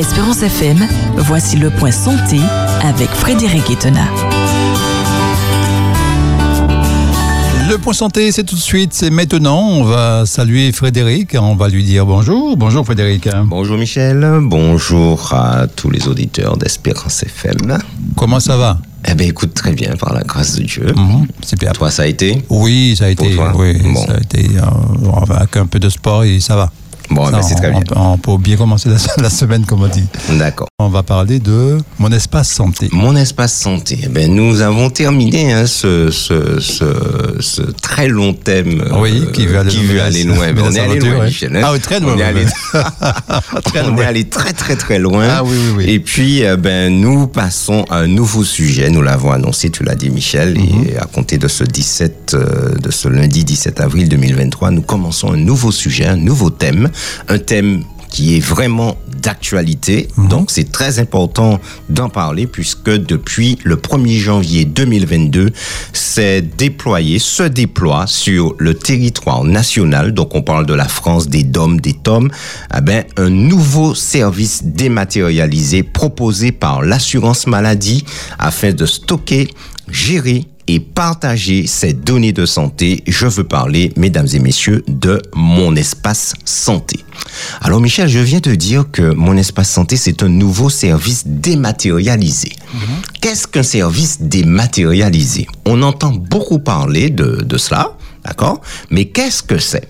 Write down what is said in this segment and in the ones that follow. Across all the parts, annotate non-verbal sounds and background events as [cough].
Espérance FM, voici le point santé avec Frédéric Etena. Le point santé, c'est tout de suite, c'est maintenant. On va saluer Frédéric, on va lui dire bonjour. Bonjour Frédéric. Bonjour Michel, bonjour à tous les auditeurs d'Espérance FM. Comment ça va? Eh bien écoute, très bien, par la grâce de Dieu. Mhm, Super. Toi, ça a été? Oui, ça a Pour été. toi? Oui, Bon. ça a été. euh, avec un peu de sport et ça va. Bon, ben, c'est très bien. On, on peut bien commencer la, [laughs] la semaine, comme on dit. D'accord. On va parler de mon espace santé. Mon espace santé. Eh ben, nous avons terminé hein, ce, ce, ce, ce très long thème euh, Oui, qui veut aller qui loin. veut aller loin. Mais [laughs] on est allé loin. Michel. hein. Ah oui, très loin, On est allé, [laughs] Très on est allé très très très loin. Ah oui, oui, oui. Et puis, euh, ben, nous passons à un nouveau sujet. Nous l'avons annoncé, tu l'as dit, Michel. Mhm. Et à compter de ce 17, euh, de ce lundi 17 avril 2023, nous commençons un nouveau sujet, un nouveau thème, un thème qui est vraiment d'actualité. Mhm. Donc, c'est très important d'en parler puisque depuis le 1er janvier 2022, c'est déployé, se déploie sur le territoire national. Donc, on parle de la France, des DOM, des TOM. Eh ben, un nouveau service dématérialisé proposé par l'assurance maladie afin de stocker, gérer et partager ces données de santé. Je veux parler, mesdames et messieurs, de mon espace santé. Alors Michel, je viens de dire que mon espace santé, c'est un nouveau service dématérialisé. Qu'est-ce qu'un service dématérialisé? On entend beaucoup parler de, de cela, d'accord? Mais qu'est-ce que c'est?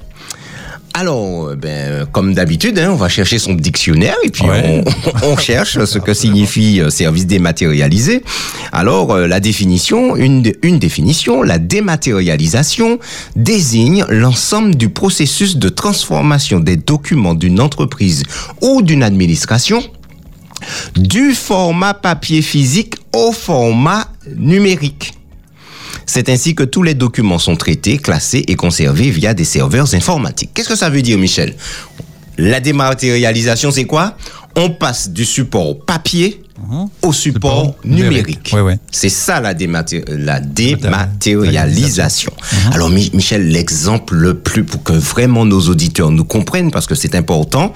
Alors, euh, ben, comme d'habitude, hein, on va chercher son dictionnaire et puis Ouais. on, on cherche ce que signifie euh, service dématérialisé. Alors, euh, la définition, une, dé- une définition, la dématérialisation désigne l'ensemble du processus de transformation des documents d'une entreprise ou d'une administration du format papier physique au format numérique. C'est ainsi que tous les documents sont traités, classés et conservés via des serveurs informatiques. Qu'est-ce que ça veut dire, Michel? La dématérialisation, c'est quoi? On passe du support papier au support, Support numérique. C'est ça la, dématé- la dématérialisation. Mhm. Alors, Mi- Michel, l'exemple le plus, pour que vraiment nos auditeurs nous comprennent, parce que c'est important,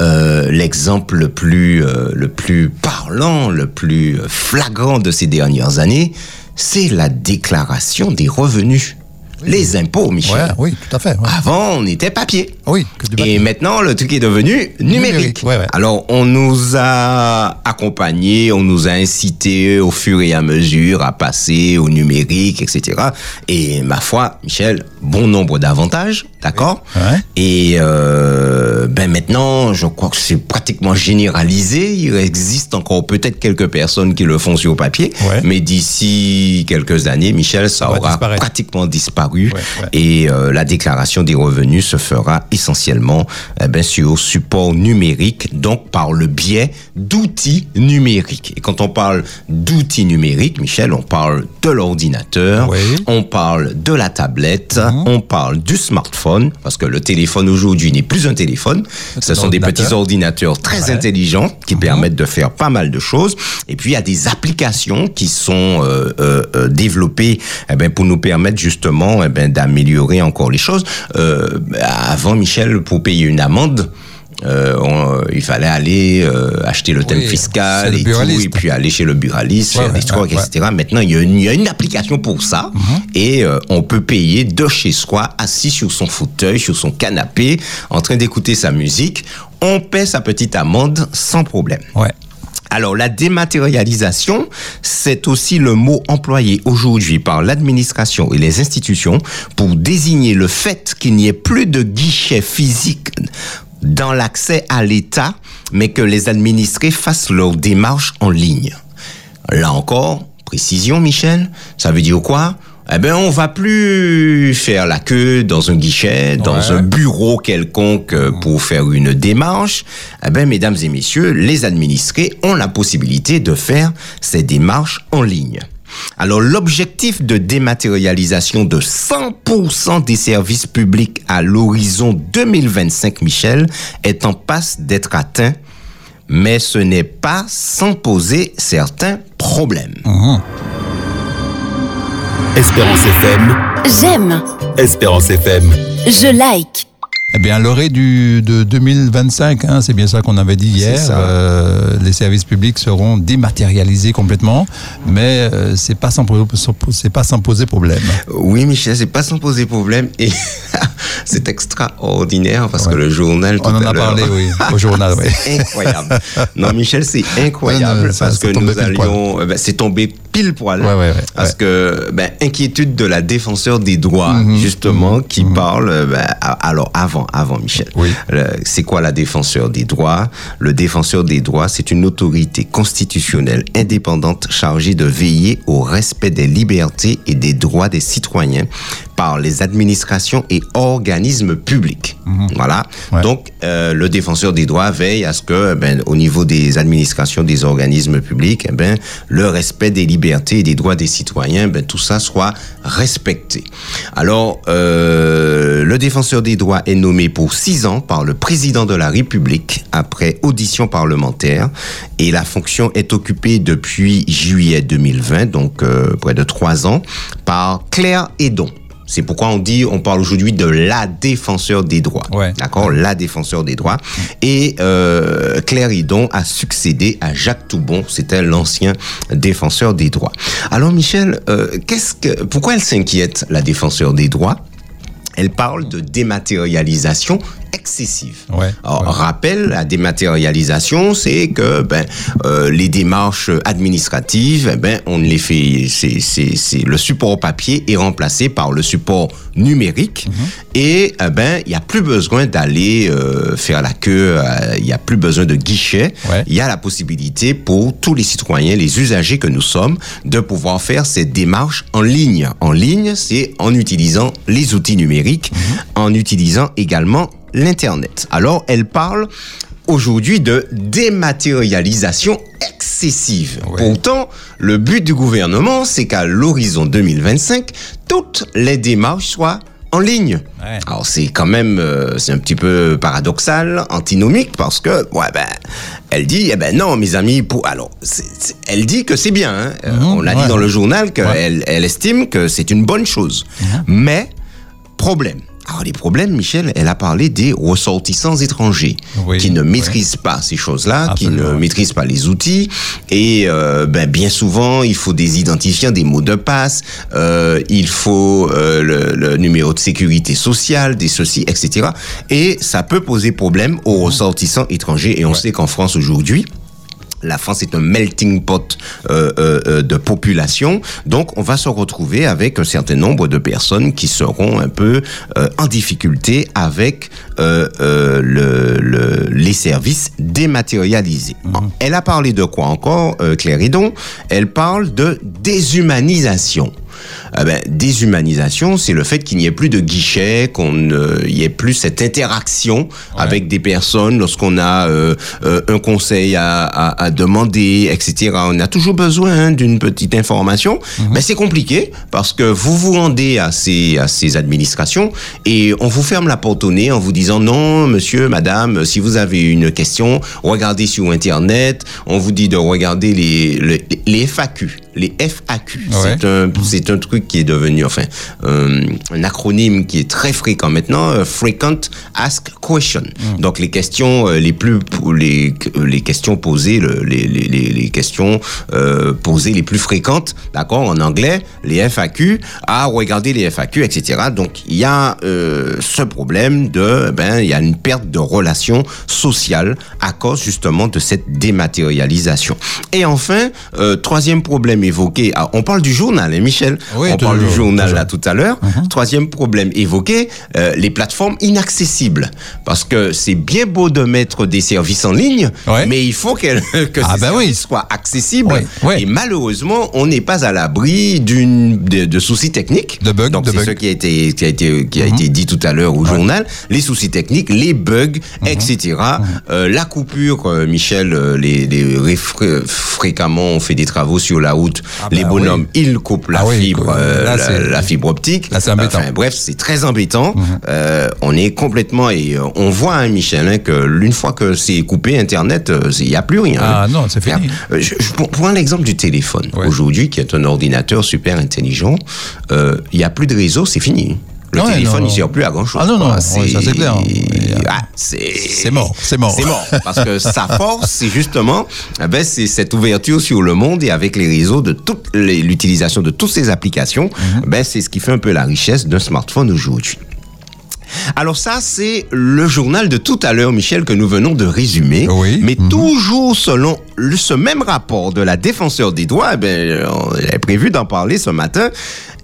euh, l'exemple le plus, euh, le plus parlant, le plus flagrant de ces dernières années, c'est la déclaration des revenus. Les impôts, Ouais, Michel. oui, tout à fait. ouais. Avant, on était papier. Oui, que du Et maintenant, le truc est devenu numérique. Numérique, ouais, ouais. Alors, on nous a accompagnés, on nous a incités au fur et à mesure à passer au numérique, etc. Et ma foi, Michel, bon nombre d'avantages, d'accord Ouais. Et euh, ben maintenant, je crois que c'est pratiquement généralisé. Il existe encore peut-être quelques personnes qui le font sur papier, Ouais. mais d'ici quelques années, Michel, ça aura disparaître. pratiquement disparu Ouais, ouais. et euh, la déclaration des revenus se fera essentiellement eh ben, sur support numérique, donc par le biais d'outils numériques. Et quand on parle d'outils numériques, Michel, on parle de l'ordinateur, Oui. Mhm. on parle de la tablette, on parle du smartphone, parce que le téléphone aujourd'hui n'est plus un téléphone, ce sont des petits ordinateurs très Ouais. intelligents qui permettent de faire pas mal de choses. Et puis il y a des applications qui sont euh, euh, euh, développées eh ben, pour nous permettre justement eh ben, d'améliorer encore les choses. Euh, avant, Michel, pour payer une amende, euh, on- il fallait aller euh, acheter le thème Oui, fiscal et tout, et puis aller chez le buraliste, Ouais, faire des ouais, trucs, ouais, etc. Maintenant, il y, a une, il y a une application pour ça et euh, on peut payer de chez soi, assis sur son fauteuil, sur son canapé, en train d'écouter sa musique. On paie sa petite amende sans problème. Ouais. Alors, la dématérialisation, c'est aussi le mot employé aujourd'hui par l'administration et les institutions pour désigner le fait qu'il n'y ait plus de guichet physique dans l'accès à l'État, mais que les administrés fassent leurs démarches en ligne. Là encore, précision, Michel, ça veut dire quoi? Eh ben, on va plus faire la queue dans un guichet, dans Ouais. un bureau quelconque euh, pour faire une démarche. Eh ben, mesdames et messieurs, les administrés ont la possibilité de faire ces démarches en ligne. Alors, l'objectif de dématérialisation de 100% des services publics à l'horizon 2025, Michel, est en passe d'être atteint, mais ce n'est pas sans poser certains problèmes. Espérance FM, J'aime, Espérance FM, je like. Eh bien, à l'orée du, de 2025, hein, c'est bien ça qu'on avait dit hier, euh, les services publics seront dématérialisés complètement, mais euh, c'est pas sans c'est pas sans poser problème. Oui, Michel, c'est pas sans poser problème. Et [laughs] c'est extraordinaire parce que le journal. On en a parlé, oui, au journal, oui. incroyable. Non, Michel, c'est incroyable parce que nous allions, euh, ben, c'est tombé pile poil. parce que ben, inquiétude de la défenseur des droits, mhm. justement, qui mhm. parle. Ben, alors avant, avant Michel, c'est quoi la défenseur des droits? Le défenseur des droits, c'est une autorité constitutionnelle indépendante chargée de veiller au respect des libertés et des droits des citoyens par les administrations et organismes publics. Voilà. Donc, euh, le défenseur des droits veille à ce que, ben, au niveau des administrations, des organismes publics, eh ben, le respect des libertés libertés et des droits des citoyens, ben, tout ça soit respecté. Alors, euh, le défenseur des droits est nommé pour six ans par le président de la République après audition parlementaire et la fonction est occupée depuis juillet 2020, donc euh, près de trois ans, par Claire Edon. C'est pourquoi on dit, on parle aujourd'hui de la défenseur des droits. D'accord? La défenseur des droits. Et euh, Claire Hidon a succédé à Jacques Toubon. C'était l'ancien défenseur des droits. Alors, Michel, euh, qu'est-ce que, pourquoi elle s'inquiète, la défenseur des droits? Elle parle de dématérialisation excessive. Alors, rappel, la dématérialisation, c'est que ben, euh, les démarches administratives, eh ben, on les fait, c'est le support papier est remplacé par le support numérique mhm. et eh ben, il n'y a plus besoin d'aller euh, faire la queue, euh, il n'y a plus besoin de guichet. Il y a la possibilité pour tous les citoyens, les usagers que nous sommes, de pouvoir faire cette démarche en ligne. En ligne, c'est en utilisant les outils numériques, mhm. en utilisant également l'Internet. Alors, elle parle aujourd'hui de dématérialisation excessive. Pourtant, le but du gouvernement, c'est qu'à l'horizon 2025, toutes les démarches soient en ligne. Alors c'est quand même euh, c'est un petit peu paradoxal, antinomique parce que ouais ben elle dit eh ben non mes amis pour alors elle dit que c'est bien hein. mhm. on l'a dit dans le journal qu'elle elle estime que c'est une bonne chose. Mhm. Mais problème alors les problèmes, Michel, elle a parlé des ressortissants étrangers qui ne maîtrisent pas ces choses-là, qui ne maîtrisent pas les outils. Et euh, ben, bien souvent il faut des identifiants, des mots de passe, euh, il faut euh, le, le, numéro de sécurité sociale, des ceci, etc. Et ça peut poser problème aux ressortissants étrangers. Et on sait qu'en France aujourd'hui la France est un melting pot euh, euh, euh, de population, donc on va se retrouver avec un certain nombre de personnes qui seront un peu euh, en difficulté avec le, les services dématérialisés. Mhm. Elle a parlé de quoi encore, Claire Ridon Elle parle de déshumanisation. Eh ben, déshumanisation, c'est le fait qu'il n'y ait plus de guichet, qu'on n'y ait plus cette interaction avec des personnes lorsqu'on a euh, euh, un conseil à, à, à, demander, etc. On a toujours besoin hein, d'une petite information, mhm. mais c'est compliqué parce que vous vous rendez à ces, à ces administrations et on vous ferme la porte au nez en vous disant non, monsieur, madame, si vous avez une question, regardez sur Internet, on vous dit de regarder les, les, les FAQ les FAQ. C'est un, c'est un truc qui est devenu, enfin, euh, un acronyme qui est très fréquent maintenant, euh, Frequent Ask Question. Mm. Donc les questions euh, les plus, les, les questions posées, les, les, les, questions euh, posées les plus fréquentes, d'accord, en anglais, les FAQ, à regarder les FAQ, etc. Donc il y a ce problème de, ben, il y a une perte de relations sociales à cause justement de cette dématérialisation. Et enfin, troisième problème évoqué. Ah, on parle du journal, hein, Michel? On parle du journal là tout à l'heure. Uh-huh. Troisième problème évoqué, euh, les plateformes inaccessibles. Parce que c'est bien beau de mettre des services en ligne, mais il faut que ah, ces services soient accessibles. Et malheureusement, on n'est pas à l'abri d'une de, soucis techniques. De bugs. Donc c'est ce qui a été qui a été qui a uh-huh. été dit tout à l'heure au journal. Les soucis techniques, les bugs, uh-huh. etc. Euh, la coupure, euh, Michel, les, les fréquemment on fait des travaux sur la route ah les bah bonhommes, ils coupent la ah fibre, euh, la, fibre optique. bref, c'est très embêtant. Mhm. euh, on est complètement et euh, on voit, hein, Michel, hein, que l'une fois que c'est coupé Internet, euh, il n'y a plus rien. Ah non, c'est fini. je, prends l'exemple du téléphone. Aujourd'hui, qui est un ordinateur super intelligent, il n'y a plus de réseau, c'est fini. Le téléphone, non, il sert plus à grand chose. Ah non, non, ouais, ça, c'est clair. Euh, Ah, c'est c'est mort, c'est mort. C'est mort. Parce que sa [laughs] force, c'est justement, eh ben, c'est cette ouverture sur le monde et avec les réseaux de toute l'utilisation de toutes ces applications, Mhm. ben, c'est ce qui fait un peu la richesse d'un smartphone aujourd'hui. Alors ça, c'est le journal de tout à l'heure, Michel, que nous venons de résumer. Oui. Mais Mhm. toujours selon le- ce même rapport de la défenseur des droits, eh ben, on avait prévu d'en parler ce matin,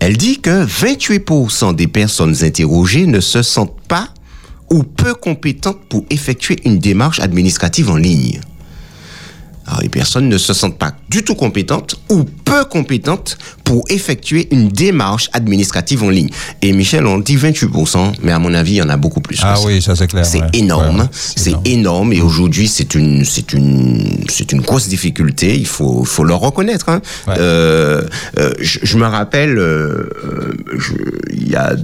elle dit que 28% des personnes interrogées ne se sentent pas ou peu compétentes pour effectuer une démarche administrative en ligne. Alors, les personnes ne se sentent pas du tout compétentes ou peu compétentes pour effectuer une démarche administrative en ligne. Et Michel, on dit 28%, mais à mon avis, il y en a beaucoup plus. Ah oui, ça c'est clair. C'est ouais. énorme, Ouais, c'est énorme. énorme et aujourd'hui c'est une c'est une c'est une grosse difficulté. Il faut faut le reconnaître. Hein. Ouais. Euh, euh, je, je me rappelle, euh, euh, il y a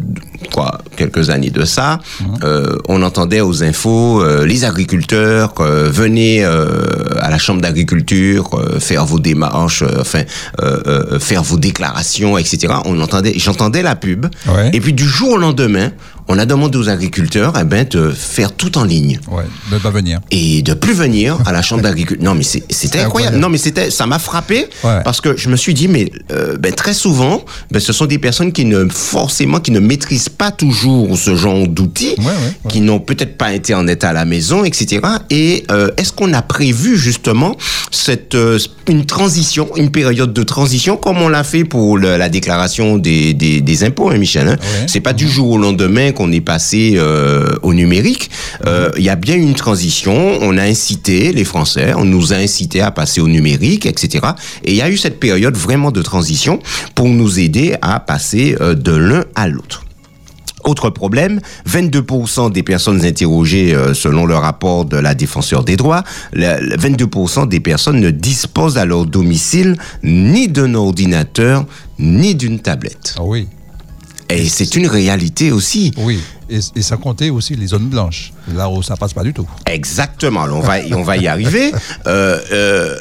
quelques années de ça, euh, on entendait aux infos euh, les agriculteurs euh, venez euh, à la chambre d'agriculture euh, faire vos démarches, euh, enfin euh, euh, faire vos déclarations, etc. On entendait, j'entendais la pub Ouais. et puis du jour au lendemain, on a demandé aux agriculteurs eh ben, de faire tout en ligne Ouais, de pas venir. et de plus venir à la chambre [laughs] d'agriculture. Non, mais c'était incroyable. incroyable. Non, mais c'était, ça m'a frappé Ouais. parce que je me suis dit, mais euh, ben, très souvent, ben, ce sont des personnes qui ne forcément qui ne maîtrisent pas toujours ce genre d'outils, Ouais, ouais, ouais. qui n'ont peut-être pas Internet à la maison, etc. Et euh, est-ce qu'on a prévu justement cette euh, une transition, une période de transition, comme on l'a fait pour le- la déclaration des, des, des impôts, hein, Michel hein? C'est pas du jour au lendemain qu'on est passé euh, au numérique. Euh, Il y a bien une transition. On a incité les Français, on nous a incité à passer au numérique, etc. Et il y a eu cette période vraiment de transition pour nous aider à passer euh, de l'un à l'autre. Autre problème, 22% des personnes interrogées selon le rapport de la défenseur des droits, le- le 22% des personnes ne disposent à leur domicile ni d'un ordinateur ni d'une tablette. Ah oui, Et c'est une réalité aussi. oui. Et, et sans compter aussi les zones blanches, là où ça passe pas du tout. Exactement. Alors, on va, on va y arriver. [laughs] Euh, euh,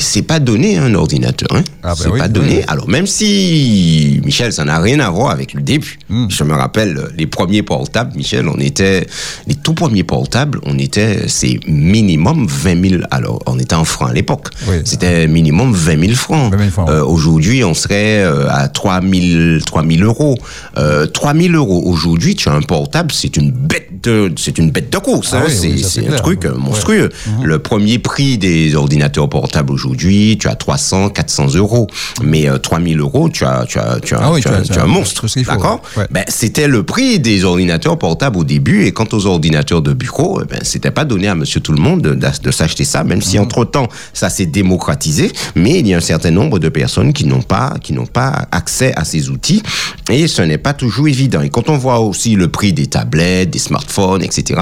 c'est pas donné un ordinateur. Hein. Ah ben c'est oui, pas donné. oui. Alors même si Michel, ça n'a rien à voir avec le début. Hmm. Je me rappelle euh, les premiers portables, Michel, on était les tout premiers portables, on était c'est minimum 20 000. Alors on était en francs à l'époque. Oui. C'était minimum 20 000 francs. 20 000 francs. Euh, Aujourd'hui, on serait euh, à 3 000, 3 000 euros. Euh, 3 000 euros aujourd'hui, un portable, c'est une bête de, c'est une bête de course. Ah hein. oui, c'est oui, un clair. truc euh, Ouais. monstrueux. Mhm. Le premier prix des ordinateurs portables aujourd'hui, tu as 300, 400 euros. Mais euh, 3 000 euros, tu as, tu as, tu as, Ah oui, tu tu as, as- tu tu as as un monstre. D'accord ouais. ben, C'était le prix des ordinateurs portables au début. Et quant aux ordinateurs de bureau, eh ben, c'était pas donné à monsieur tout le monde de, s'acheter ça, même si entre-temps, ça s'est démocratisé. Mais il y a un certain nombre de personnes qui n'ont pas, qui n'ont pas accès à ces outils. Et ce n'est pas toujours évident. Et quand on voit aussi le prix des tablettes, des smartphones, etc.,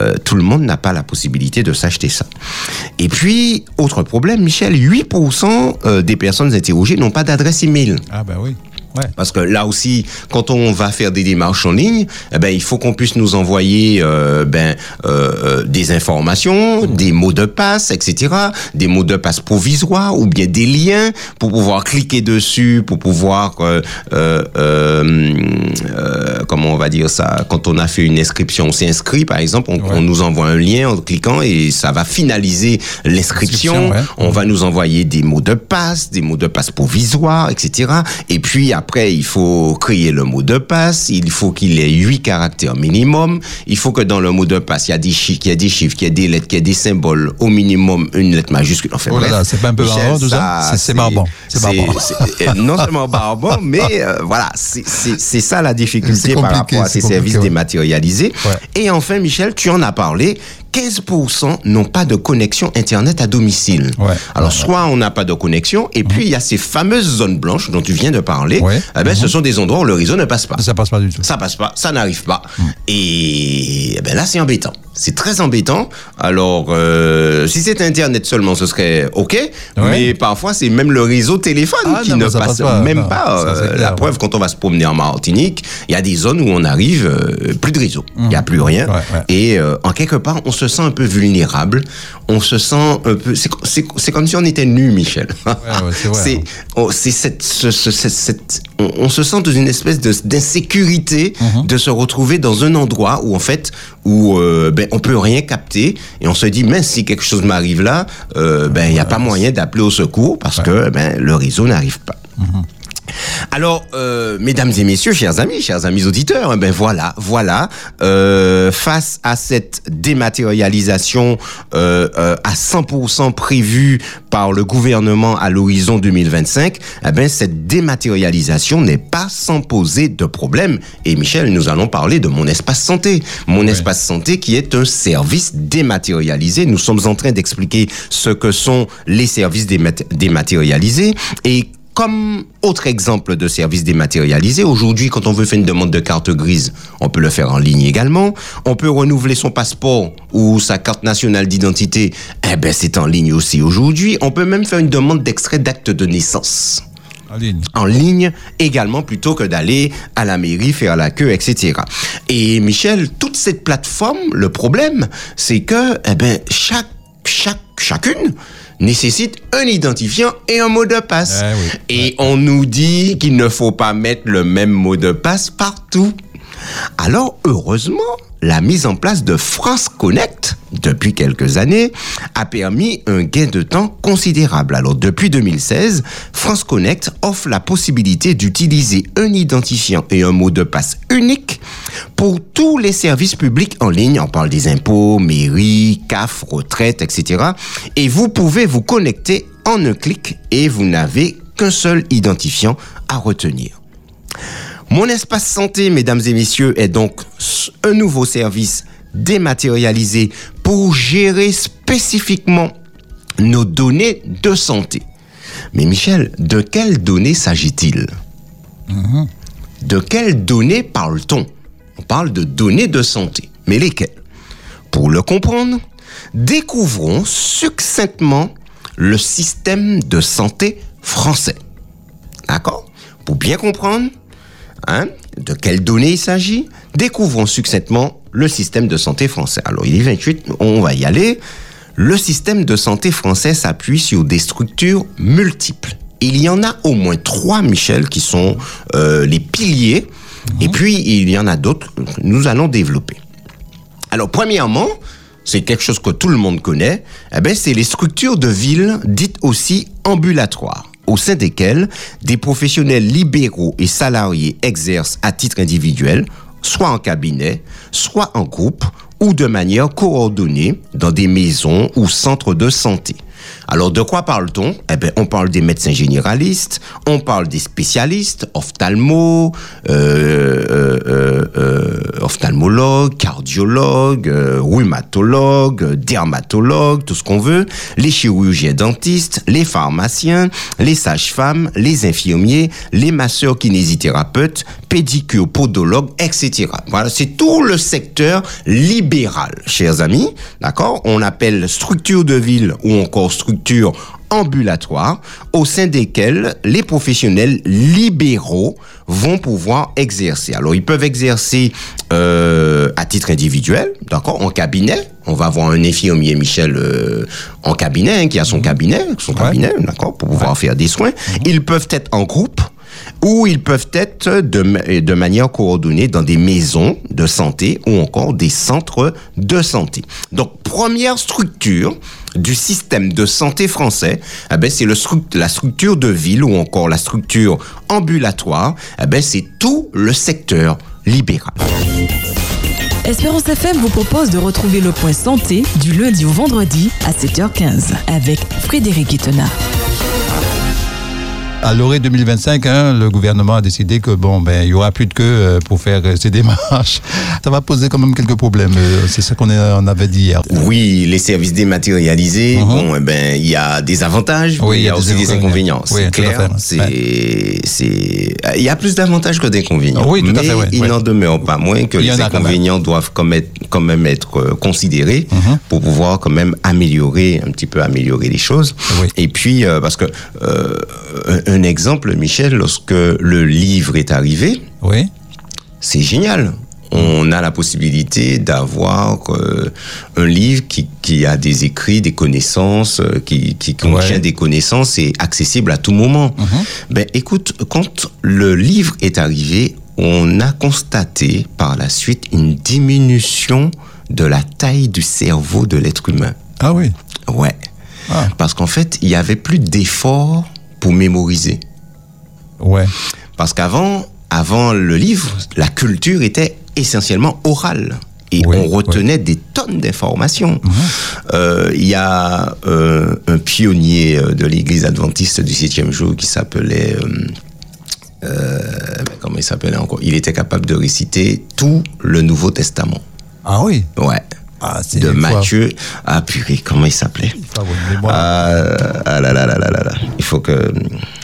euh, tout le monde n'a pas la possibilité de s'acheter ça. Et puis, autre problème, Michel, 8% euh, des personnes interrogées n'ont pas d'adresse email. Ah ben oui. Ouais. Parce que là aussi, quand on va faire des démarches en ligne, eh ben, il faut qu'on puisse nous envoyer euh, ben, euh, euh, des informations, des mots de passe, etc., des mots de passe provisoires ou bien des liens pour pouvoir cliquer dessus, pour pouvoir, euh, euh, euh, euh, comment on va dire ça, quand on a fait une inscription, on s'est inscrit par exemple, on, Ouais. on nous envoie un lien en cliquant et ça va finaliser l'inscription. L'inscription, ouais. On va nous envoyer des mots de passe, des mots de passe provisoires, etc. Et puis après, il faut créer le mot de passe. Il faut qu'il ait huit caractères minimum. Il faut que dans le mot de passe, il y a des chiffres, qu'il y a des chiffres, qu'il y a des lettres, qu'il y a des symboles. Au minimum, une lettre majuscule. Enfin, Oh là c'est pas un peu Michel, barbant, tout ça C'est- c'est barbant. C'est barbant. euh, [laughs] non seulement barbant, mais euh, voilà, c'est- ça la difficulté par rapport à ces services dématérialisés. Ouais. Et enfin, Michel, tu en as parlé. 15% n'ont pas de connexion Internet à domicile. Ouais. Alors, soit on n'a pas de connexion, et puis il y a ces fameuses zones blanches dont tu viens de parler. Ouais. Eh ben, Ce sont des endroits où le réseau ne passe pas. Ça passe pas du tout. Ça passe pas, ça n'arrive pas. Et eh ben là, c'est embêtant. C'est très embêtant. Alors, euh, si c'était Internet seulement, ce serait OK. Mais parfois, c'est même le réseau téléphone Ah, qui non, ne passe, passe pas. même Non, pas. ça, c'est Euh, la preuve, quand on va se promener en Martinique, il y a des zones où on arrive, euh, plus de réseau. Il n'y a plus rien. Ouais, ouais. Et euh, en quelque part, on se sent un peu vulnérable. On se sent un peu... C'est c'est- c'est comme si on était nu, Michel. [laughs] c'est hein. oh, c'est cette, ce- ce- cette- on, se sent dans une espèce d'insécurité Mhm. de se retrouver dans un endroit où en fait où euh, ben on peut rien capter et on se dit mais si quelque chose m'arrive là, euh, ben il y a pas moyen d'appeler au secours parce que ben le réseau n'arrive pas. Alors, euh, mesdames et messieurs, chers amis, chers amis auditeurs, eh ben voilà, voilà, euh, face à cette dématérialisation euh, euh, à 100% prévue par le gouvernement à l'horizon 2025, eh ben cette dématérialisation n'est pas sans poser de problème. Et Michel, nous allons parler de mon espace santé, mon espace santé qui est un service dématérialisé. Nous sommes en train d'expliquer ce que sont les services démat- dématérialisés et comme autre exemple de service dématérialisé, aujourd'hui, quand on veut faire une demande de carte grise, on peut le faire en ligne également. On peut renouveler son passeport ou sa carte nationale d'identité. Eh ben, c'est en ligne aussi aujourd'hui. On peut même faire une demande d'extrait d'acte de naissance En ligne. en ligne également plutôt que d'aller à la mairie faire la queue, etc. Et Michel, toute cette plateforme, le problème, c'est que eh ben chaque chaque chacune nécessite un identifiant et un mot de passe. Eh oui. Et on nous dit qu'il ne faut pas mettre le même mot de passe partout. Alors, heureusement, la mise en place de France Connect, depuis quelques années, a permis un gain de temps considérable. Alors, depuis 2016, France Connect offre la possibilité d'utiliser un identifiant et un mot de passe unique pour tous les services publics en ligne. On parle des impôts, mairie, CAF, retraite, etc. Et vous pouvez vous connecter en un clic et vous n'avez qu'un seul identifiant à retenir. Mon espace santé, mesdames et messieurs, est donc un nouveau service dématérialisé pour gérer spécifiquement nos données de santé. Mais Michel, de quelles données s'agit-il? De quelles données parle-t-on? On parle de données de santé. Mais lesquelles? Pour le comprendre, découvrons succinctement le système de santé français. D'accord? Pour bien comprendre, Hein de quelles données il s'agit Découvrons succinctement le système de santé français. Alors, il est 28, on va y aller. Le système de santé français s'appuie sur des structures multiples. Il y en a au moins trois, Michel, qui sont euh, les piliers. Et puis, il y en a d'autres que nous allons développer. Alors, premièrement, c'est quelque chose que tout le monde connaît, eh ben, c'est les structures de ville dites aussi ambulatoires au sein desquelles des professionnels libéraux et salariés exercent à titre individuel, soit en cabinet, soit en groupe ou de manière coordonnée dans des maisons ou centres de santé. Alors de quoi parle-t-on? Eh bien, on parle des médecins généralistes, on parle des spécialistes, ophtalmo, euh, euh, euh, ophtalmologues, cardiologues, euh, rhumatologues, dermatologues, tout ce qu'on veut, les chirurgiens dentistes, les pharmaciens, les sages-femmes, les infirmiers, les masseurs kinésithérapeutes, pédicures, podologues, etc. Voilà, c'est tout le secteur libéral, chers amis. D'accord? On appelle structure de ville ou encore structure ambulatoire au sein desquelles les professionnels libéraux vont pouvoir exercer. Alors ils peuvent exercer euh, à titre individuel, d'accord, en cabinet. On va avoir un infirmier Michel euh, en cabinet hein, qui a son cabinet, son Ouais. cabinet, d'accord, pour pouvoir faire des soins. Ils peuvent être en groupe ou ils peuvent être de, de manière coordonnée dans des maisons de santé ou encore des centres de santé. Donc, première structure du système de santé français, eh ben, c'est stru- la structure de ville ou encore la structure ambulatoire, eh ben, c'est tout le secteur libéral. Espérance FM vous propose de retrouver le point santé du lundi au vendredi à 7h15 avec Frédéric Itena. À l'orée 2025, hein, le gouvernement a décidé que bon, ben, il y aura plus de queue euh, pour faire euh, ces [laughs] démarches. Ça va poser quand même quelques problèmes. euh, C'est ça qu'on avait dit hier. Oui, les services dématérialisés, Mhm. bon, eh ben, il y a des avantages, Oui, mais il y a aussi des inconvénients. Oui, C'est à clair. fait. C'est, il y a plus d'avantages que d'inconvénients. Oui, tout à mais fait, ouais, il ouais. n'en demeure pas moins que les quand inconvénients doivent quand même, quand même être considérés Mhm. pour pouvoir quand même améliorer, un petit peu améliorer les choses. Oui. Et puis, euh, parce que, euh, un, exemple, Michel, lorsque le livre est arrivé, Oui. c'est génial. on a la possibilité d'avoir euh, un livre qui, qui, a des écrits, des connaissances, euh, qui, qui contient des connaissances et accessible à tout moment. Mhm. Ben, écoute, quand le livre est arrivé, on a constaté par la suite une diminution de la taille du cerveau de l'être humain. Ah oui. Ouais. Ah. Parce qu'en fait, il y avait plus d'efforts pour mémoriser. Ouais. Parce qu'avant, avant le livre, la culture était essentiellement orale. Et on retenait des tonnes d'informations. Mhm. Euh, il y a euh, un pionnier euh, de l'église adventiste du septième jour qui s'appelait... comment il s'appelait encore? Il était capable de réciter tout le Nouveau Testament. Ah oui? Ouais. Ah, de Matthieu. Ah purée, comment il s'appelait ah, ah, là là là là là Il faut que.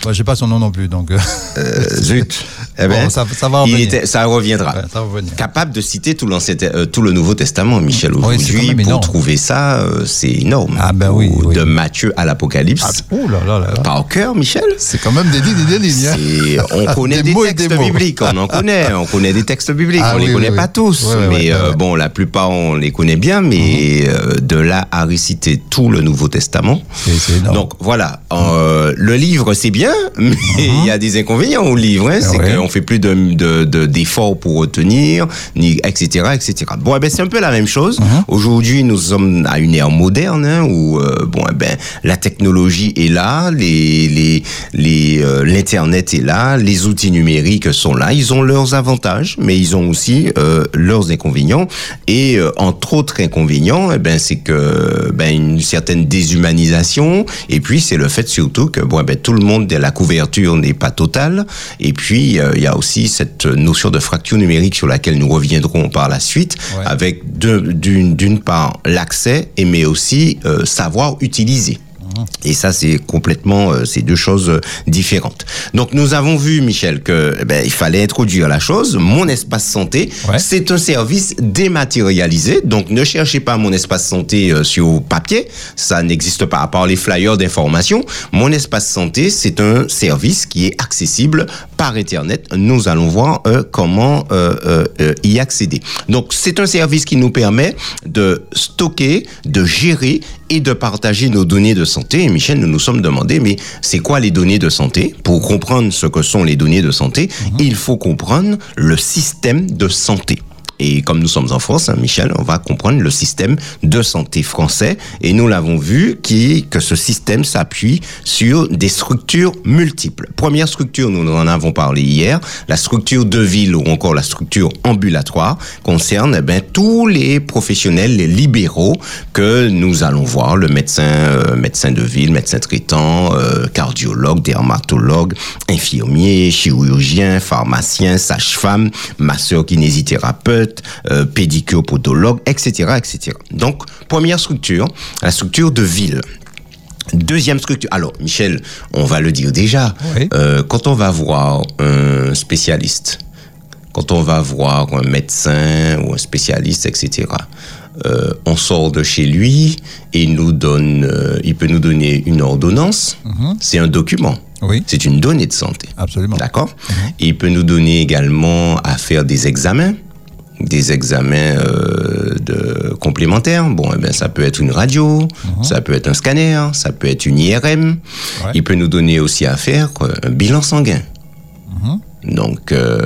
Moi, j'ai pas son nom non plus, donc. Euh, zut. [laughs] Eh ben, ça, va il était, ça reviendra. ça Capable de citer tout, euh, tout le Nouveau Testament, Michel. Aujourd'hui, pour trouver ça, euh, c'est énorme. Ah ben oui, De Matthieu à l'Apocalypse. Ah, là là là Pas au cœur, Michel. C'est quand même des lignes des lignes. Hein. On [laughs] connaît des, textes bibliques, on en connaît. On connaît des textes bibliques. on les connaît pas tous, mais bon, la plupart on les connaît bien, mais mhm. de là à réciter tout le Nouveau Testament. C'est. Donc voilà, le livre c'est bien, [laughs] mais il y a des inconvénients au livre. Hein. c'est qu'on fait plus de, d'efforts pour retenir, ni, etc., etc. Bon, eh ben, c'est un peu la même chose. Uh-huh. Aujourd'hui, nous sommes à une ère moderne hein, où euh, bon, eh ben, la technologie est là, les, les, les, euh, l'internet est là, les outils numériques sont là. Ils ont leurs avantages, mais ils ont aussi euh, leurs inconvénients. Et entre autres inconvénients, eh ben, c'est que ben, une certaine déshumanisation. Et puis, c'est le fait surtout que bon, eh ben, tout le monde, la couverture n'est pas totale. Et puis, il y a aussi cette notion de fracture numérique sur laquelle nous reviendrons par la suite, avec d'une part l'accès, mais aussi euh, savoir utiliser. Et ça, c'est complètement, euh, c'est deux choses euh, différentes. Donc, nous avons vu, Michel, que eh ben, il fallait introduire la chose. Mon espace santé, c'est un service dématérialisé. Donc, ne cherchez pas mon espace santé euh, sur papier. Ça n'existe pas, à part les flyers d'information. Mon espace santé, c'est un service qui est accessible par Internet. Nous allons voir comment y accéder. Donc, c'est un service qui nous permet de stocker, de gérer et de partager nos données de santé. Et Michel, nous nous sommes demandé, mais c'est quoi les données de santé? Pour comprendre ce que sont les données de santé, mhm. il faut comprendre le système de santé. Et comme nous sommes en France, hein, Michel, on va comprendre le système de santé français. Et nous l'avons vu qui, que ce système s'appuie sur des structures multiples. Première structure, nous en avons parlé hier, la structure de ville ou encore la structure ambulatoire concerne eh ben, tous les professionnels, les libéraux que nous allons voir, le médecin, euh, médecin de ville, médecin traitant, euh, cardiologue, dermatologue, infirmier, chirurgien, pharmacien, sage-femme, masseur kinésithérapeute, euh, pédicure podologue, etc., etc. Donc, première structure, la structure de ville. Deuxième structure. Alors, Michel, on va le dire déjà. Euh, quand on va voir un spécialiste, quand on va voir un médecin ou un spécialiste, etc., euh, on sort de chez lui et il nous donne, euh, il peut nous donner une ordonnance. Mhm. C'est un document. Oui. C'est une donnée de santé. Absolument. D'accord? Mhm. Il peut nous donner également à faire des examens des examens euh, de complémentaires. Bon, eh ben, ça peut être une radio, mhm. ça peut être un scanner, ça peut être une IRM. Il peut nous donner aussi à faire un bilan sanguin. Mhm. Donc euh,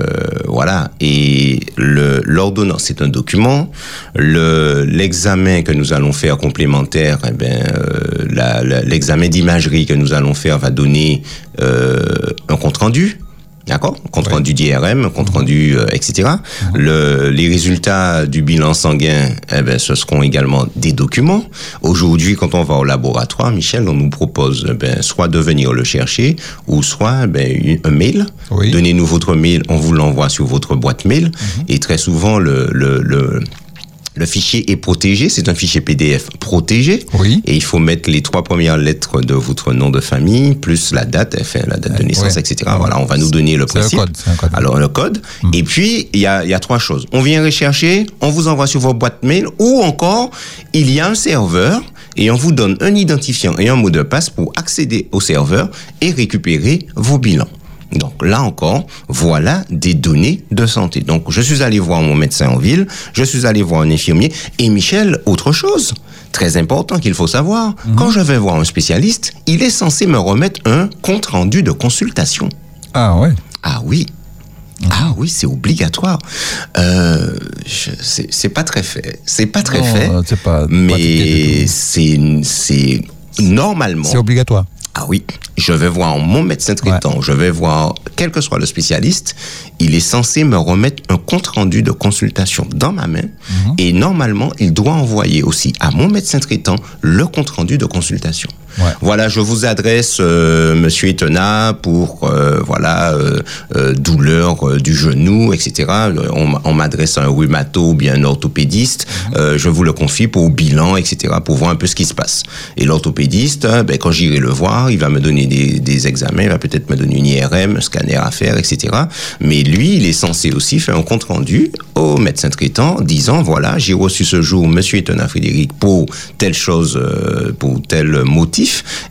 voilà. Et l'ordonnance, c'est un document. Le l'examen que nous allons faire complémentaire, eh ben euh, l'examen d'imagerie que nous allons faire va donner un compte rendu. D'accord Compte rendu d'IRM, compte mhm. rendu, euh, etc. Mhm. Le, les résultats du bilan sanguin, eh ben, ce seront également des documents. Aujourd'hui, quand on va au laboratoire, Michel, on nous propose eh ben, soit de venir le chercher, ou soit eh ben, un mail. Donnez-nous votre mail, on vous l'envoie sur votre boîte mail. Mhm. Et très souvent, le, le, le le fichier est protégé, c'est un fichier PDF protégé. Oui. Et il faut mettre les trois premières lettres de votre nom de famille, plus la date, enfin, la date de naissance, etc. Voilà, on va nous donner le principe. code, Alors, le code. Hmm. Et puis, il y a, y a trois choses. On vient rechercher, on vous envoie sur vos boîtes mail, ou encore, il y a un serveur et on vous donne un identifiant et un mot de passe pour accéder au serveur et récupérer vos bilans. Donc là encore, voilà des données de santé. Donc je suis allé voir mon médecin en ville, je suis allé voir un infirmier et Michel, autre chose très important qu'il faut savoir, mhm. quand je vais voir un spécialiste, il est censé me remettre un compte rendu de consultation. Ah ouais. Ah oui. Mhm. Ah oui, c'est obligatoire. Euh, c'est pas très fait. C'est pas très fait. Pas, mais c'est normalement. C'est obligatoire. Ah oui, je vais voir mon médecin traitant, je vais voir quel que soit le spécialiste, il est censé me remettre un compte rendu de consultation dans ma main mhm. et normalement, il doit envoyer aussi à mon médecin traitant le compte rendu de consultation. Voilà, je vous adresse, euh, Monsieur Etena, pour euh, voilà euh, douleur du genou, etc. On, m'adresse à un rhumato ou bien un orthopédiste. Mhm. je vous le confie pour bilan, etc. Pour voir un peu ce qui se passe. Et l'orthopédiste, ben, quand j'irai le voir, il va me donner des, des examens, il va peut-être me donner une IRM, un scanner à faire, etc. Mais lui, il est censé aussi faire un compte rendu au médecin traitant, disant voilà, j'ai reçu ce jour Monsieur Etena Frédéric pour telle chose, pour tel motif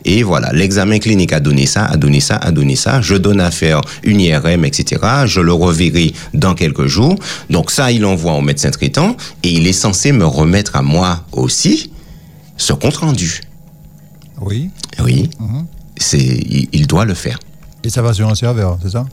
et voilà, l'examen clinique a donné ça, a donné ça, a donné ça. Je donne à faire une IRM, etc. Je le reverrai dans quelques jours. Donc ça, il envoie au médecin traitant et il est censé me remettre à moi aussi ce compte rendu. Oui. Oui. Mhm. C'est, il, doit le faire. Et ça va sur un serveur, c'est ça?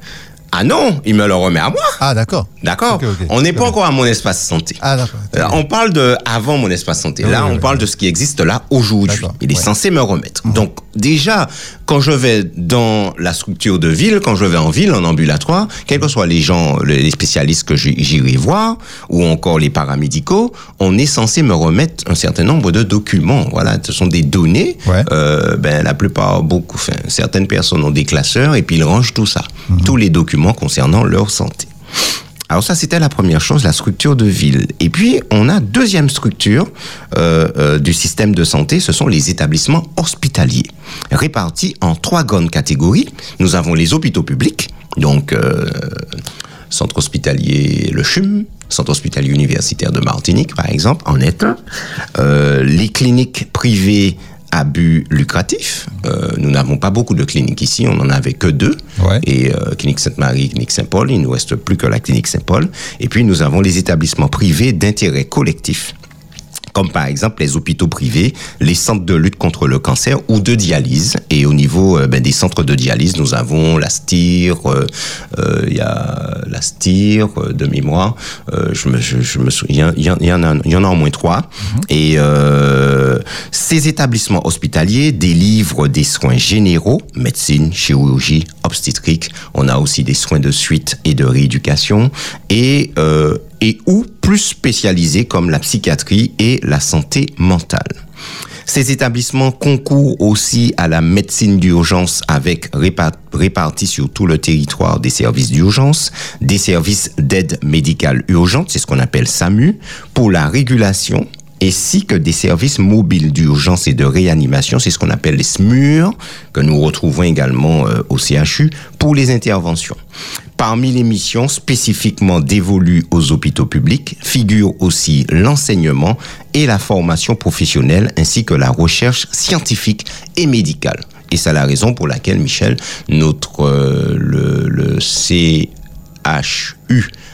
Ah non, il me le remet à moi. Ah d'accord. D'accord. On n'est pas encore à mon espace santé. Ah d'accord. Euh, on parle de avant mon espace santé. là, on parle de ce qui existe là aujourd'hui. Il est censé me remettre. Mhm. Donc déjà, quand je vais dans la structure de ville, quand je vais en ville, en ambulatoire, quels que soient les gens, les spécialistes que j'irai voir, ou encore les paramédicaux, on est censé me remettre un certain nombre de documents. Voilà, ce sont des données. Euh, ben la plupart, beaucoup, enfin, certaines personnes ont des classeurs et puis ils rangent tout ça, mhm. tous les documents concernant leur santé. Alors ça, c'était la première chose, la structure de ville. Et puis, on a deuxième structure euh, euh, du système de santé, ce sont les établissements hospitaliers, répartis en trois grandes catégories. Nous avons les hôpitaux publics, donc euh, centre hospitalier Le CHUM, centre hospitalier universitaire de Martinique, par exemple, en est les cliniques privées à but lucratif. Euh, nous n'avons pas beaucoup de cliniques ici, on n'en avait que deux. Et euh, clinique Sainte-Marie, clinique Saint-Paul, il ne nous reste plus que la clinique Saint-Paul. Et puis nous avons les établissements privés d'intérêt collectif comme par exemple les hôpitaux privés, les centres de lutte contre le cancer ou de dialyse. Et au niveau euh, ben, des centres de dialyse, nous avons la STIR, euh, euh, il y a la STIR de mémoire. je, me, je, me souviens, il y, en, y, il y en a au moins trois. Mhm. Et ces établissements hospitaliers délivrent des soins généraux, médecine, chirurgie, obstétrique. On a aussi des soins de suite et de rééducation et et ou plus spécialisés comme la psychiatrie et la santé mentale. Ces établissements concourent aussi à la médecine d'urgence avec répartis sur tout le territoire des services d'urgence, des services d'aide médicale urgente, c'est ce qu'on appelle SAMU, pour la régulation ainsi que des services mobiles d'urgence et de réanimation, c'est ce qu'on appelle les SMUR, que nous retrouvons également euh, au CHU, pour les interventions. Parmi les missions spécifiquement dévolues aux hôpitaux publics figurent aussi l'enseignement et la formation professionnelle ainsi que la recherche scientifique et médicale. Et c'est la raison pour laquelle, Michel, notre euh, le, le CHU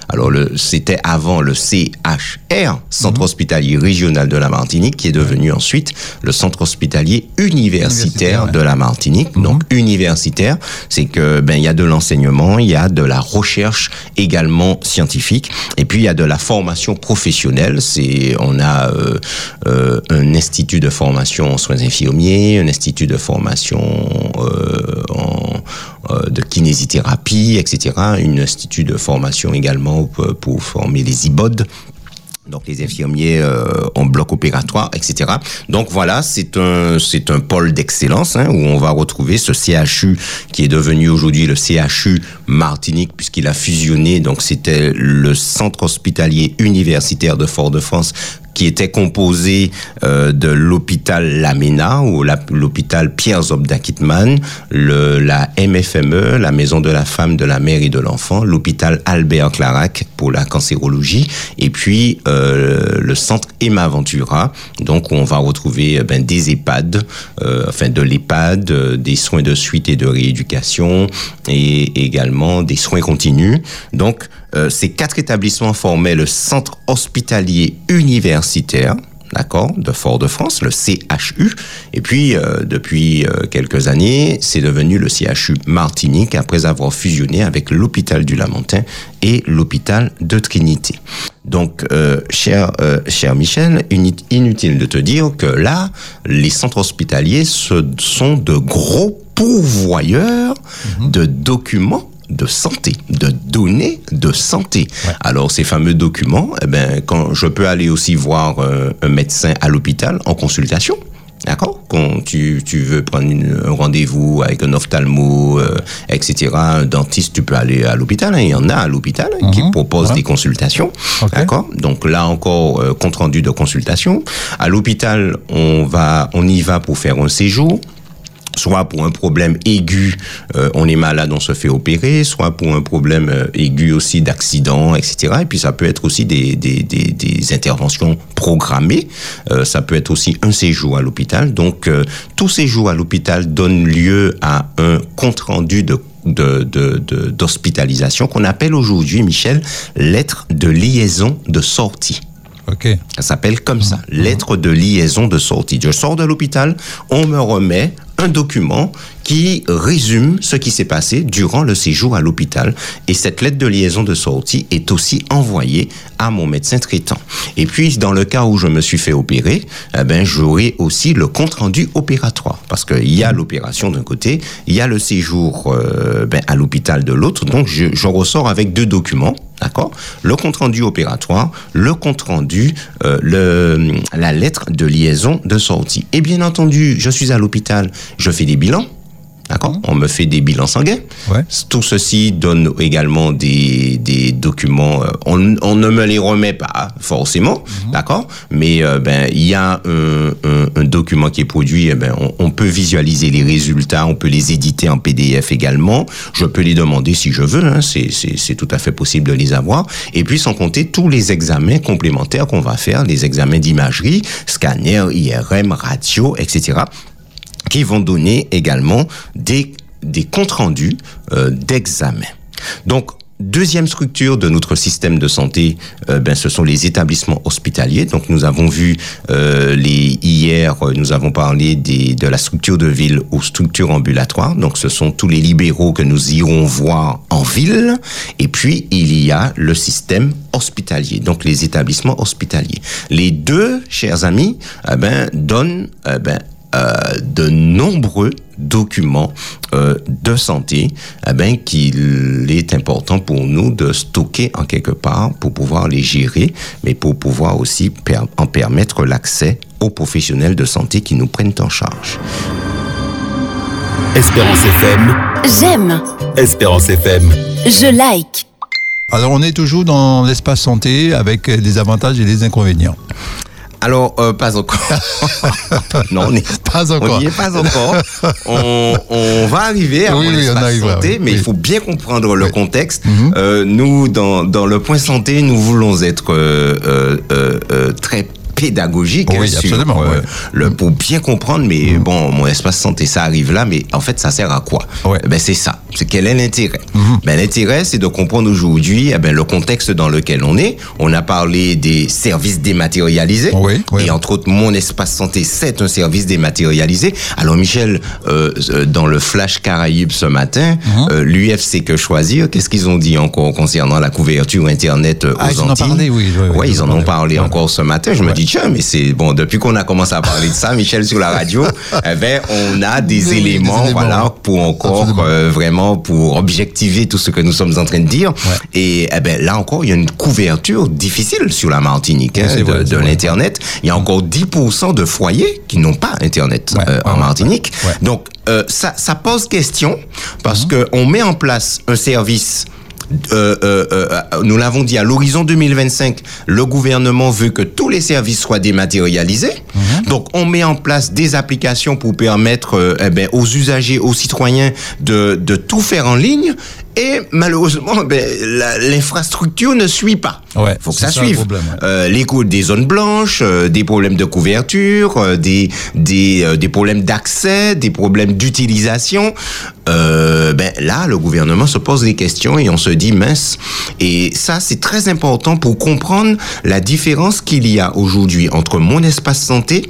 alors c'était avant le CHR, Centre mhm. hospitalier régional de la Martinique, qui est devenu ensuite le Centre hospitalier universitaire, de la Martinique. Mhm. Donc universitaire, c'est que ben il y a de l'enseignement, il y a de la recherche également scientifique, et puis il y a de la formation professionnelle. C'est on a euh, euh, un institut de formation en soins infirmiers, un institut de formation euh, de kinésithérapie, etc. Un institut de formation également pour, former les IBOD, donc les infirmiers euh, en bloc opératoire, etc. Donc voilà, c'est un c'est un pôle d'excellence hein, où on va retrouver ce CHU qui est devenu aujourd'hui le CHU Martinique puisqu'il a fusionné. Donc c'était le centre hospitalier universitaire de Fort-de-France qui était composé euh, de l'hôpital Lamena ou l'hôpital Pierre Zobda le, la MFME, la Maison de la Femme, de la Mère et de l'Enfant, l'hôpital Albert Clarac pour la cancérologie, et puis euh, le centre Emma Ventura, Donc on va retrouver ben, des EHPAD, enfin de l'EHPAD, des soins de suite et de rééducation et également des soins continus. Donc ces quatre établissements formaient le centre hospitalier universitaire d'accord, de Fort-de-France, le CHU. Et puis, euh, depuis euh, quelques années, c'est devenu le CHU Martinique après avoir fusionné avec l'hôpital du Lamentin et l'hôpital de Trinité. Donc, euh, cher, cher Michel, inutile de te dire que là, les centres hospitaliers ce sont de gros pourvoyeurs mhm. de documents de santé, de données de santé. Alors ces fameux documents, eh ben, quand je peux aller aussi voir euh, un médecin à l'hôpital en consultation. D'accord? Quand tu, tu, veux prendre un rendez-vous avec un ophtalmo, euh, etc., un dentiste, tu peux aller à l'hôpital. Hein. il y en a à l'hôpital hein, qui mhm. proposent des consultations. D'accord? Donc là encore, euh, compte rendu de consultation. À l'hôpital, on va, on y va pour faire un séjour soit pour un problème aigu, euh, on est malade, on se fait opérer, soit pour un problème euh, aigu aussi d'accident, etc. Et puis ça peut être aussi des, des, des, des interventions programmées, euh, ça peut être aussi un séjour à l'hôpital. Donc tout séjour à l'hôpital donne lieu à un compte-rendu de d'hospitalisation de, de, qu'on appelle aujourd'hui, Michel, lettre de liaison de sortie. Okay. Ça s'appelle comme ça, mmh. lettre de liaison de sortie. Je sors de l'hôpital, on me remet un document qui résume ce qui s'est passé durant le séjour à l'hôpital. Et cette lettre de liaison de sortie est aussi envoyée à mon médecin traitant. Et puis, dans le cas où je me suis fait opérer, eh ben, j'aurai aussi le compte rendu opératoire. Parce qu'il y a l'opération d'un côté, il y a le séjour euh, ben, à l'hôpital de l'autre. Donc, je, je ressors avec deux documents. D'accord? Le compte rendu opératoire, le compte rendu, euh, la lettre de liaison de sortie. Et bien entendu, je suis à l'hôpital, je fais des bilans. D'accord mmh. On me fait des bilans sanguins. Tout ceci donne également des, des documents. Euh, on, on, ne me les remet pas forcément, mmh. d'accord Mais euh, ben il y a un, un, un, document qui est produit. Eh ben, on, on, peut visualiser les résultats, on peut les éditer en PDF également. Je peux les demander si je veux. Hein, C'est tout à fait possible de les avoir. Et puis sans compter tous les examens complémentaires qu'on va faire, les examens d'imagerie, scanner, IRM, radio, etc qui vont donner également des, des comptes rendus euh, d'examen. Donc, Deuxième structure de notre système de santé, euh, ben, ce sont les établissements hospitaliers. Donc, nous avons vu euh, les hier, nous avons parlé des, de la structure de ville aux structures ambulatoires. Donc, ce sont tous les libéraux que nous irons voir en ville. Et puis, il y a le système hospitalier, donc les établissements hospitaliers. Les deux, chers amis, eh ben, donnent eh ben, euh, de nombreux documents euh, de santé, eh ben, qu'il est important pour nous de stocker en quelque part pour pouvoir les gérer, mais pour pouvoir aussi en permettre l'accès aux professionnels de santé qui nous prennent en charge. Espérance FM. J'aime. Espérance FM. Je like. Alors on est toujours dans l'espace santé avec des avantages et des inconvénients. Alors, euh, pas encore. [laughs] non, on n'est pas encore. On n'y est pas encore. [laughs] On, on va arriver à oui, oui, on santé, mais il faut bien comprendre le contexte. Mhm. euh, nous, dans, dans le point santé, nous voulons être euh très pédagogique oui, absolument, euh, le, pour bien comprendre mais mm. bon mon espace santé ça arrive là mais en fait ça sert à quoi? Ben c'est ça. C'est quel est l'intérêt? Mm-hmm. ben l'intérêt c'est de comprendre aujourd'hui eh ben le contexte dans lequel on est. On a parlé des services dématérialisés. Et entre autres mon espace santé c'est un service dématérialisé. Alors Michel euh, euh dans le flash Caraïbes ce matin mm-hmm. euh, l'UFC que choisir qu'est-ce qu'ils ont dit encore concernant la couverture internet aux ah, ils en ont parlé oui, oui, ils en ont parlé. encore ce matin. Je me dis mais c'est bon, depuis qu'on a commencé à parler de ça, Michel, sur la radio, [laughs] eh ben, on a des, éléments, voilà, pour encore euh, vraiment pour objectiver tout ce que nous sommes en train de dire. Et eh ben, là encore, il y a une couverture difficile sur la Martinique hein, de, l'internet. Il y a encore 10% de foyers qui n'ont pas internet euh, en Martinique. Donc euh, ça, ça pose question parce mm que on met en place un service euh, euh, euh, nous l'avons dit, à l'horizon 2025, le gouvernement veut que tous les services soient dématérialisés. Mhm. Donc, on met en place des applications pour permettre eh ben, aux usagers, aux citoyens de, de tout faire en ligne Et malheureusement, ben, l'infrastructure ne suit pas. Ouais, faut que ça, ça suive. problème, ouais. Euh, les coûts des zones blanches, euh, des problèmes de couverture, euh, des des euh, des problèmes d'accès, des problèmes d'utilisation. Euh, ben là, le gouvernement se pose des questions et on se dit mince. Et ça, c'est très important pour comprendre la différence qu'il y a aujourd'hui entre mon espace santé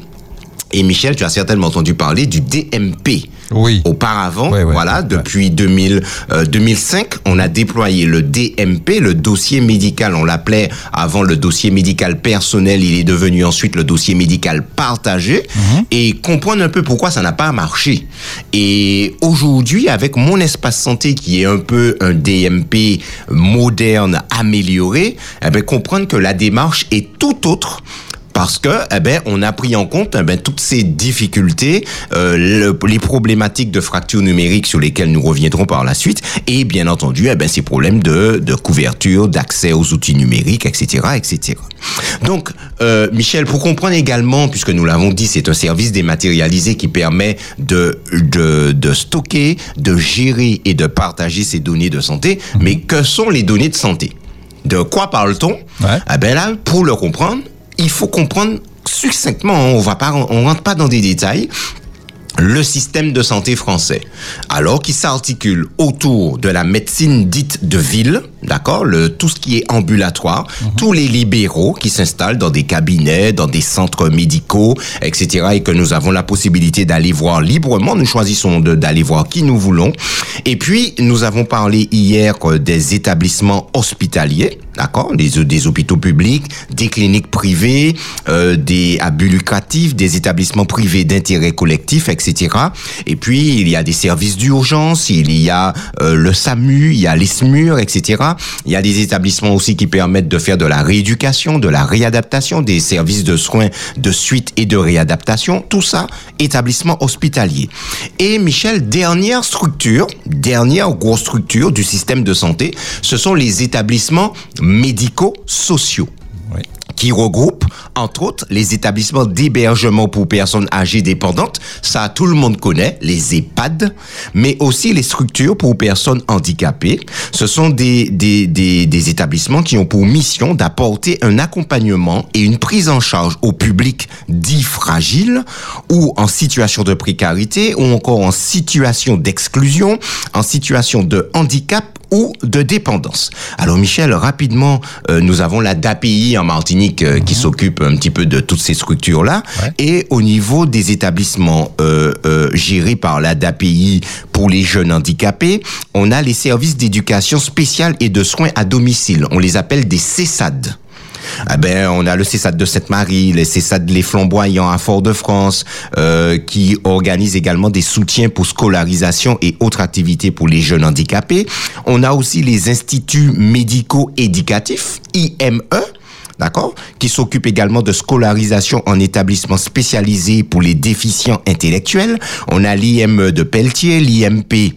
et Michel, tu as certainement entendu parler du DMP. Oui. Auparavant, voilà, depuis 2000, euh, 2005, on a déployé le DMP, le dossier médical. On l'appelait avant le dossier médical personnel. Il est devenu ensuite le dossier médical partagé. Mhm. Et comprendre un peu pourquoi ça n'a pas marché. Et aujourd'hui, avec mon espace santé qui est un peu un DMP moderne, amélioré, eh comprendre que la démarche est tout autre parce que, eh ben, on a pris en compte eh ben, toutes ces difficultés, euh, le- les problématiques de fracture numérique sur lesquelles nous reviendrons par la suite, et bien entendu, eh ben, ces problèmes de, de couverture, d'accès aux outils numériques, etc., etc. Donc, euh, Michel, pour comprendre également, puisque nous l'avons dit, c'est un service dématérialisé qui permet de, de, de stocker, de gérer et de partager ces données de santé. Mais que sont les données de santé? De quoi parle-t-on? Ouais. ah ben là, pour le comprendre, il faut comprendre succinctement. hein, On va pas, on rentre pas dans des détails. Le système de santé français, alors qu'il s'articule autour de la médecine dite de ville, d'accord, le tout ce qui est ambulatoire, tous les libéraux qui s'installent dans des cabinets, dans des centres médicaux, etc., et que nous avons la possibilité d'aller voir librement. Nous choisissons d'aller voir qui nous voulons. Et puis nous avons parlé hier euh, des établissements hospitaliers, d'accord, des, des hôpitaux publics, des cliniques privées, euh, des abus lucratifs, des établissements privés d'intérêt collectif, etc. Et puis il y a des services d'urgence, il y a euh, le SAMU, il y a les SMUR, etc. Il y a des établissements aussi qui permettent de faire de la rééducation, de la réadaptation, des services de soins de suite et de réadaptation. Tout ça, établissement hospitalier. Et Michel, dernière structure, dernière grosse structure du système de santé, ce sont les établissements médico-sociaux Oui. Qui regroupe, entre autres, les établissements d'hébergement pour personnes âgées dépendantes, ça tout le monde connaît, les EHPAD, mais aussi les structures pour personnes handicapées. Ce sont des, des, des, des établissements qui ont pour mission d'apporter un accompagnement et une prise en charge au public dit fragile ou en situation de précarité ou encore en situation d'exclusion, en situation de handicap ou de dépendance. Alors Michel, rapidement, euh, nous avons la DAPI en Martinique euh, qui s'occupe un petit peu de toutes ces structures-là. Ouais. Et au niveau des établissements euh, euh, gérés par la DAPI pour les jeunes handicapés, on a les services d'éducation spéciale et de soins à domicile. On les appelle des CESAD. Ah ben, on a le CESAD de Sainte-Marie, les CESAD les Flamboyants à Fort-de-France, euh, qui organisent également des soutiens pour scolarisation et autres activités pour les jeunes handicapés. On a aussi les instituts médicaux éducatifs, IME, d'accord, qui s'occupent également de scolarisation en établissements spécialisés pour les déficients intellectuels. On a l'IME de Pelletier, l'IMP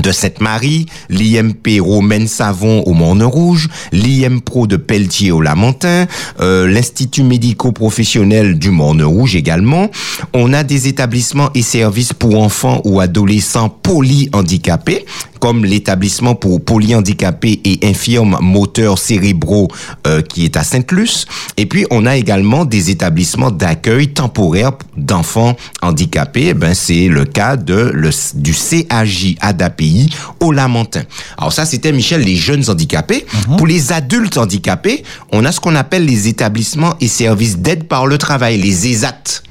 de Sainte-Marie, l'IMP Romaine Savon au Morne-Rouge, l'IMPRO de Pelletier au Lamentin, euh, l'Institut médico-professionnel du Morne-Rouge également. On a des établissements et services pour enfants ou adolescents polyhandicapés, comme l'établissement pour polyhandicapés et infirmes moteurs cérébraux euh, qui est à Sainte-Luce. Et puis, on a également des établissements d'accueil temporaire d'enfants handicapés. Eh ben, c'est le cas de le, du CAJ ADAPI au Lamentin. Alors ça, c'était, Michel, les jeunes handicapés. Pour les adultes handicapés, on a ce qu'on appelle les établissements et services d'aide par le travail, les ESAT.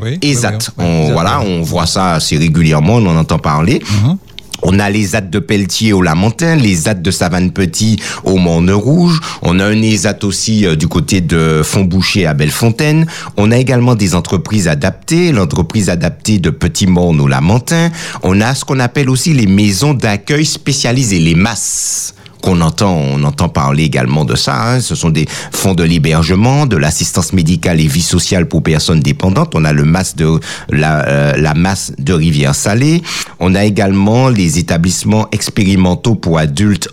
Oui. ESAT. oui, oui, On, oui, voilà, on voit ça assez régulièrement, on en entend parler. Mhm. On a les ZAD de Pelletier au Lamentin, les ZAD de Savane-Petit au Morne-Rouge. On a un ESAT aussi euh, du côté de Fontboucher à Bellefontaine. On a également des entreprises adaptées, l'entreprise adaptée de Petit-Morne au Lamentin. On a ce qu'on appelle aussi les maisons d'accueil spécialisées, les MAS qu'on entend, on entend parler également de ça. hein. Ce sont des fonds de l'hébergement, de l'assistance médicale et vie sociale pour personnes dépendantes. On a le MAS de la, euh, la masse de Rivière-Salée. On a également les établissements expérimentaux pour adultes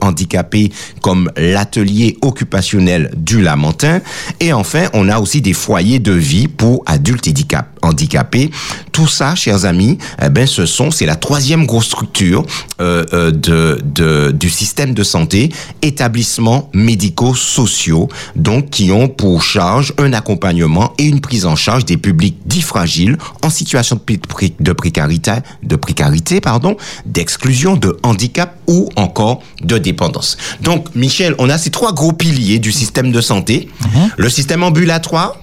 handicapés comme l'atelier occupationnel du Lamentin. Et enfin, on a aussi des foyers de vie pour adultes handicap- handicapés. Tout ça, chers amis, eh ben, ce sont, c'est la troisième grosse structure euh, euh, de, de, du système de santé, établissements médico-sociaux, donc qui ont pour charge un accompagnement et une prise en charge des publics dits fragiles en situation de, de précarité, de précarité, pardon, d'exclusion, de handicap ou encore de dépendance. Donc, Michel, on a ces trois gros piliers du système de santé. Le système ambulatoire,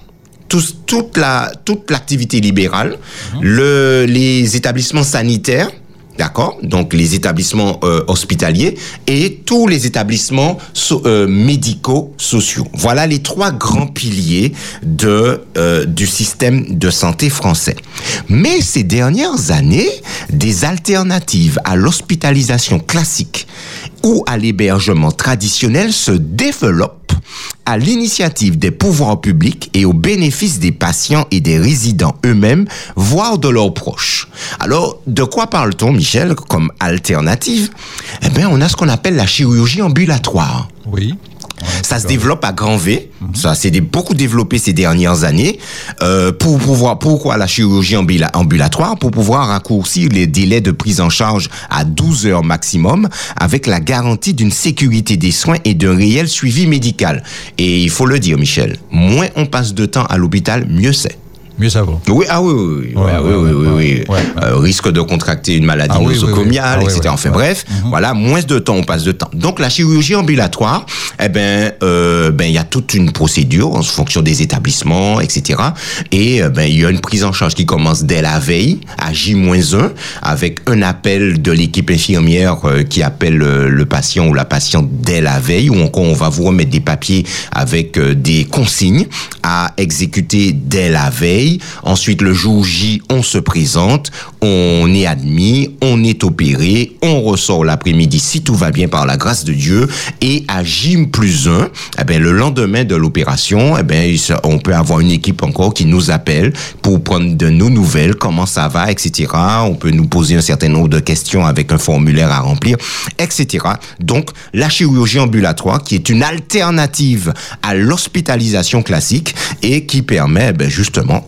toute la toute l'activité libérale, le, les établissements sanitaires, d'accord, donc les établissements euh, hospitaliers et tous les établissements euh, médicaux sociaux. Voilà les trois grands piliers de euh, du système de santé français. Mais ces dernières années, des alternatives à l'hospitalisation classique ou à l'hébergement traditionnel se développent à l'initiative des pouvoirs publics et au bénéfice des patients et des résidents eux-mêmes, voire de leurs proches. Alors, de quoi parle-t-on, Michel, comme alternative? Eh bien, on a ce qu'on appelle la chirurgie ambulatoire. Oui. Ça se développe à grand V. Ça s'est beaucoup développé ces dernières années. Euh, pour pouvoir, pourquoi la chirurgie ambula- ambulatoire? Pour pouvoir raccourcir les délais de prise en charge à 12 heures maximum, avec la garantie d'une sécurité des soins et d'un réel suivi médical. Et il faut le dire, Michel, moins on passe de temps à l'hôpital, mieux c'est. Mieux ça vaut. Oui, ah oui, oui, oui, Ouais, ouais, oui, ouais, oui, ouais. Euh, risque de contracter une maladie Ah oui, oui, oui. nosocomiale, Ah oui, etc. oui. Enfin bref, Mhm. voilà, moins de temps, on passe de temps. Donc la chirurgie ambulatoire, eh ben, euh, ben, il y a toute une procédure en fonction des établissements, etc. Et euh, ben, il y a une prise en charge qui commence dès la veille à J-1 avec un appel de l'équipe infirmière qui appelle le patient ou la patiente dès la veille, ou encore on va vous remettre des papiers avec des consignes à exécuter dès la veille. Ensuite, le jour J, on se présente, on est admis, on est opéré, on ressort l'après-midi si tout va bien par la grâce de Dieu. Et à J plus 1, eh ben, le lendemain de l'opération, eh ben, on peut avoir une équipe encore qui nous appelle pour prendre de nos nouvelles, comment ça va, etc. On peut nous poser un certain nombre de questions avec un formulaire à remplir, etc. Donc, la chirurgie ambulatoire, qui est une alternative à l'hospitalisation classique et qui permet, ben, justement,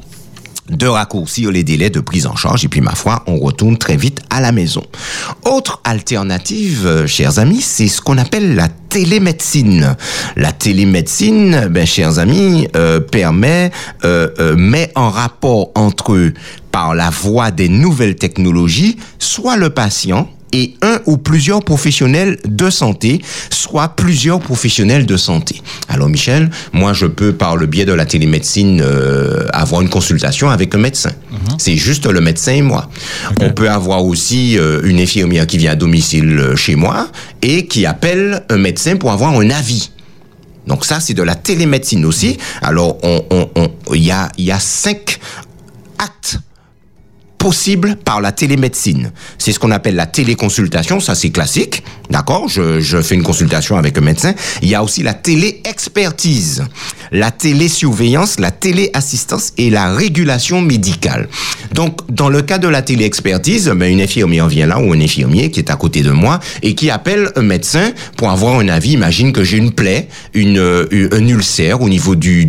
de raccourcir les délais de prise en charge et puis ma foi, on retourne très vite à la maison. Autre alternative, euh, chers amis, c'est ce qu'on appelle la télémédecine. La télémédecine, ben, chers amis, euh, permet, euh, euh, met en rapport entre par la voie des nouvelles technologies, soit le patient et un ou plusieurs professionnels de santé, soit plusieurs professionnels de santé. Alors Michel, moi je peux par le biais de la télémédecine euh, avoir une consultation avec un médecin. C'est juste le médecin et moi. On peut avoir aussi euh, une infirmière qui vient à domicile euh, chez moi et qui appelle un médecin pour avoir un avis. Donc ça, c'est de la télémédecine aussi. Alors, on, on, on- il y a, il y a cinq actes possibles par la télémédecine. C'est ce qu'on appelle la téléconsultation, ça c'est classique, d'accord? Je, fais une consultation avec un médecin. Il y a aussi la téléexpertise, la télésurveillance, la téléassistance et la régulation médicale. Donc, dans le cas de la téléexpertise, ben, une infirmière vient là ou un infirmier qui est à côté de moi et qui appelle un médecin pour avoir un avis. Imagine que j'ai une plaie, une, euh, un ulcère au niveau du,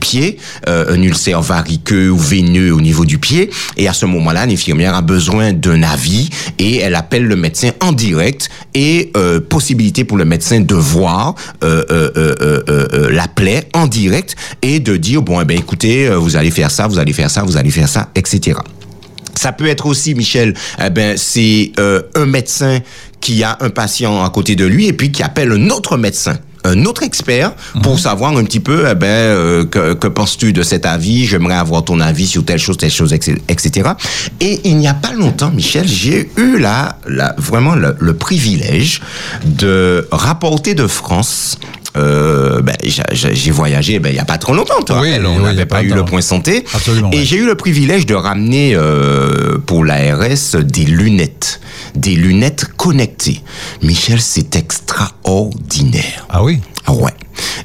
pied, euh, un ulcère variqueux ou veineux au niveau du pied. Et à ce moment-là, l'infirmière a besoin d'un avis et elle appelle le médecin en direct et euh, possibilité pour le médecin de voir euh, euh, la plaie en direct et de dire bon, eh ben écoutez, vous allez faire ça, vous allez faire ça, vous allez faire ça, etc. Ça peut être aussi, Michel, eh ben, c'est un médecin qui a un patient à côté de lui et puis qui appelle un autre médecin un autre expert pour savoir un petit peu, eh ben, euh, que, que penses-tu de cet avis? J'aimerais avoir ton avis sur telle chose, telle chose, etc. Et il n'y a pas longtemps, Michel, j'ai eu là, là vraiment le, le privilège de rapporter de France euh, ben, j'ai voyagé ben, il y a pas trop longtemps, toi. Oui, on n'avait pas, pas eu le point santé. Absolument, Et ouais. j'ai eu le privilège de ramener euh, pour l'ARS des lunettes, des lunettes connectées. Michel, c'est extraordinaire. Ah oui? Ah ouais.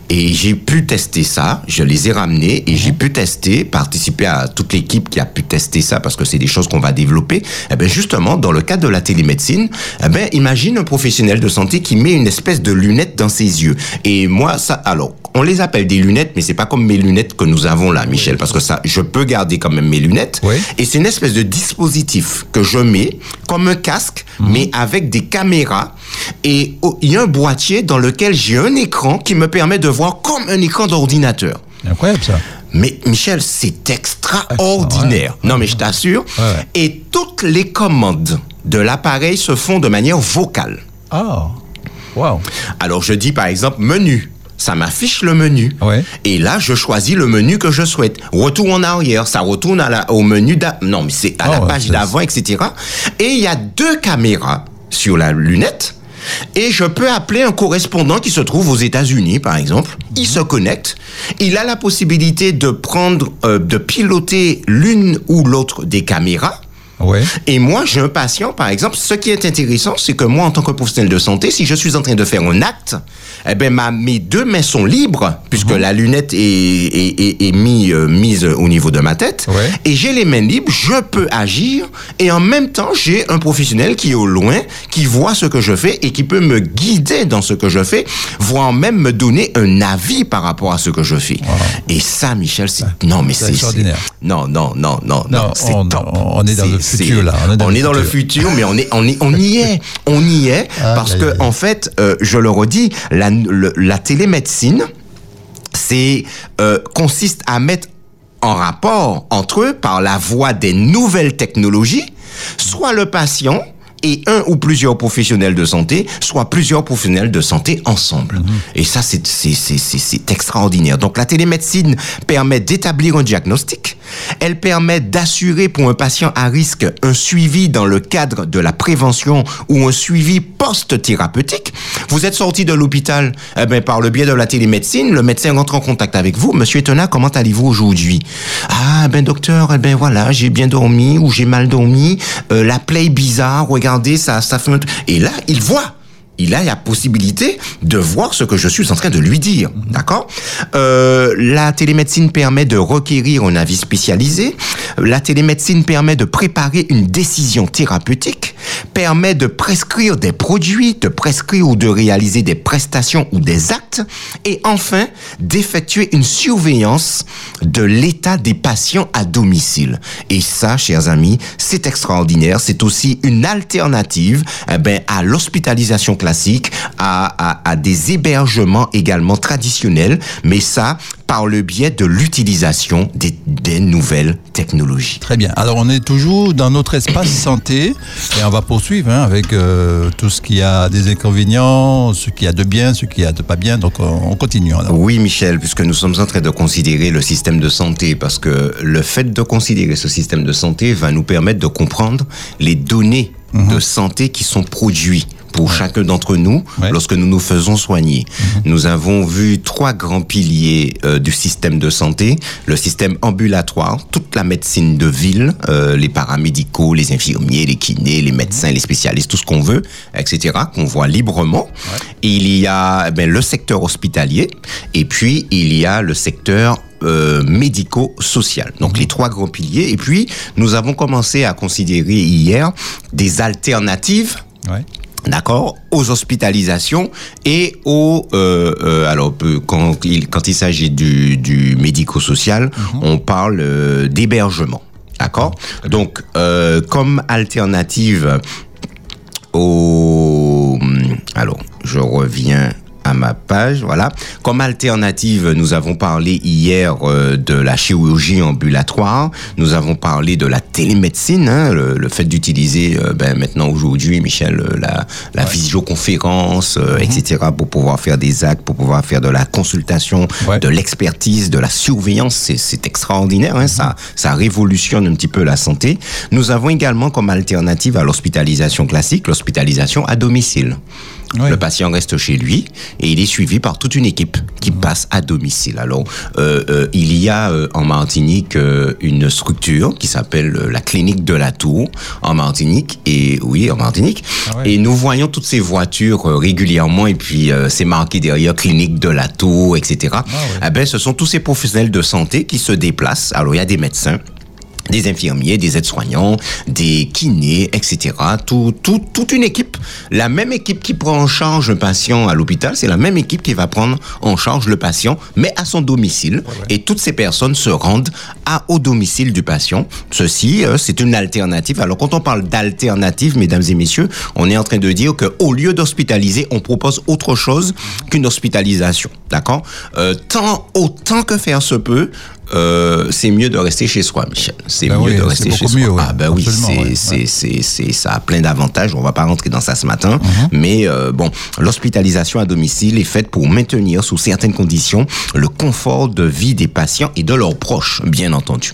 Et j'ai pu tester ça, je les ai ramenés et j'ai pu tester, participer à toute l'équipe qui a pu tester ça parce que c'est des choses qu'on va développer. Eh ben justement, dans le cadre de la télémédecine, eh ben imagine un professionnel de santé qui met une espèce de lunette dans ses yeux. Et moi, ça, alors, on les appelle des lunettes, mais c'est pas comme mes lunettes que nous avons là, Michel, parce que ça, je peux garder quand même mes lunettes. Oui. Et c'est une espèce de dispositif que je mets comme un casque, mais avec des caméras. Et oh, il y a un boîtier dans lequel j'ai un écran qui me permet de voir comme un écran d'ordinateur. Incroyable ça. Mais Michel, c'est extraordinaire. Non, mais je t'assure. Ouais. Et toutes les commandes de l'appareil se font de manière vocale. Ah, wow. Alors je dis par exemple menu. Ça m'affiche le menu. Ouais. Et là, je choisis le menu que je souhaite. Retour en arrière, ça retourne à la- au menu d'a- Non, mais c'est à Ah la page d'avant, etc. Et il y a deux caméras sur la lunette. Et je peux appeler un correspondant qui se trouve aux États-Unis, par exemple. Il se connecte. Il a la possibilité de prendre, euh, de piloter l'une ou l'autre des caméras. Ouais. Et moi, j'ai un patient, par exemple. Ce qui est intéressant, c'est que moi, en tant que professionnel de santé, si je suis en train de faire un acte, eh ben, ma, mes deux mains sont libres, puisque la lunette est, est, est, est mis, euh, mise au niveau de ma tête. Ouais. Et j'ai les mains libres, je peux agir. Et en même temps, j'ai un professionnel qui est au loin, qui voit ce que je fais et qui peut me guider dans ce que je fais, voire même me donner un avis par rapport à ce que je fais. Et ça, Michel, c'est, non, mais c'est extraordinaire. non, non, non, non, Non, non, c'est on- top. on est dans le futur, c'est- là. On est dans, le futur, mais on est, on est, on y est, on y est, Ah, parce que en fait, euh, je le redis, la, le- la télémédecine, c'est euh, consiste à mettre en rapport entre eux par la voie des nouvelles technologies, soit le patient et un ou plusieurs professionnels de santé, soit plusieurs professionnels de santé ensemble. Et ça, c'est c'est- c'est- c'est- c'est extraordinaire. Donc la télémédecine permet d'établir un diagnostic, elle permet d'assurer pour un patient à risque un suivi dans le cadre de la prévention ou un suivi post-thérapeutique. Vous êtes sorti de l'hôpital eh ben, par le biais de la télémédecine, le médecin rentre en contact avec vous. Monsieur Etona, comment allez-vous aujourd'hui? Ah ben docteur, eh ben voilà, j'ai bien dormi ou j'ai mal dormi, euh, la plaie bizarre, regardez, ça, ça fait. Et là, il voit il a la possibilité de voir ce que je suis en train de lui dire. D'accord? Euh, La télémédecine permet de requérir un avis spécialisé. La télémédecine permet de préparer une décision thérapeutique, permet de prescrire des produits, de prescrire ou de réaliser des prestations ou des actes, et enfin d'effectuer une surveillance de l'état des patients à domicile. Et ça, chers amis, c'est extraordinaire. C'est aussi une alternative eh ben, à l'hospitalisation classique, à, à, à des hébergements également traditionnels, mais ça par le biais de l'utilisation des, des nouvelles technologies. Très bien. Alors, on est toujours dans notre espace santé et on va poursuivre hein, avec euh, tout ce qui a des inconvénients, ce qui a de bien, ce qui a de pas bien. Donc, on, on continue. alors. Oui, Michel, puisque nous sommes en train de considérer le système de santé, parce que le fait de considérer ce système de santé va nous permettre de comprendre les données de santé qui sont produites pour chacun d'entre nous Ouais. lorsque nous nous faisons soigner. Nous avons vu trois grands piliers euh, du système de santé. Le système ambulatoire, toute la médecine de ville, euh, les paramédicaux, les infirmiers, les kinés, les médecins, les spécialistes, tout ce qu'on veut, etc., qu'on voit librement. Il y a eh ben, le secteur hospitalier et puis il y a le secteur euh, médico-social. Donc les trois grands piliers. Et puis nous avons commencé à considérer hier des alternatives Ouais. D'accord, aux hospitalisations et aux euh, euh, alors quand il quand il s'agit du, du médico-social, on parle euh, d'hébergement. D'accord? Donc comme alternative au alors je reviens à ma page, voilà. Comme alternative, nous avons parlé hier euh, de la chirurgie ambulatoire, nous avons parlé de la télémédecine, hein, le, le fait d'utiliser euh, ben, maintenant aujourd'hui, Michel, euh, la, la visioconférence, euh, etc., pour pouvoir faire des actes, pour pouvoir faire de la consultation, Ouais. de l'expertise, de la surveillance, c'est- c'est extraordinaire, hein, ça, ça révolutionne un petit peu la santé. Nous avons également comme alternative à l'hospitalisation classique, l'hospitalisation à domicile. Oui. Le patient reste chez lui et il est suivi par toute une équipe qui passe à domicile. Alors, euh, euh, il y a euh, en Martinique euh, une structure qui s'appelle euh, la clinique de la Tour en Martinique et oui, en Martinique. Ah ouais. Et nous voyons toutes ces voitures régulièrement et puis euh, c'est marqué derrière clinique de la Tour, etc. ouais. Eh ben, ce sont tous ces professionnels de santé qui se déplacent. Alors, il y a des médecins des infirmiers, des aides-soignants, des kinés, etc. Tout, tout, toute une équipe. La même équipe qui prend en charge un patient à l'hôpital, c'est la même équipe qui va prendre en charge le patient, mais à son domicile. Et toutes ces personnes se rendent à, au domicile du patient. Ceci, euh, c'est une alternative. Alors, quand on parle d'alternative, mesdames et messieurs, on est en train de dire que au lieu d'hospitaliser, on propose autre chose qu'une hospitalisation. D'accord? Euh, Tant, autant que faire se peut, euh, c'est mieux de rester chez soi, Michel. C'est Ben mieux oui, de rester chez soi. mieux, ouais. Ah ben oui, c'est ouais, c'est ouais. c'est c'est ça a plein d'avantages. On va pas rentrer dans ça ce matin, Mhm. mais euh, bon, l'hospitalisation à domicile est faite pour maintenir sous certaines conditions le confort de vie des patients et de leurs proches, bien entendu.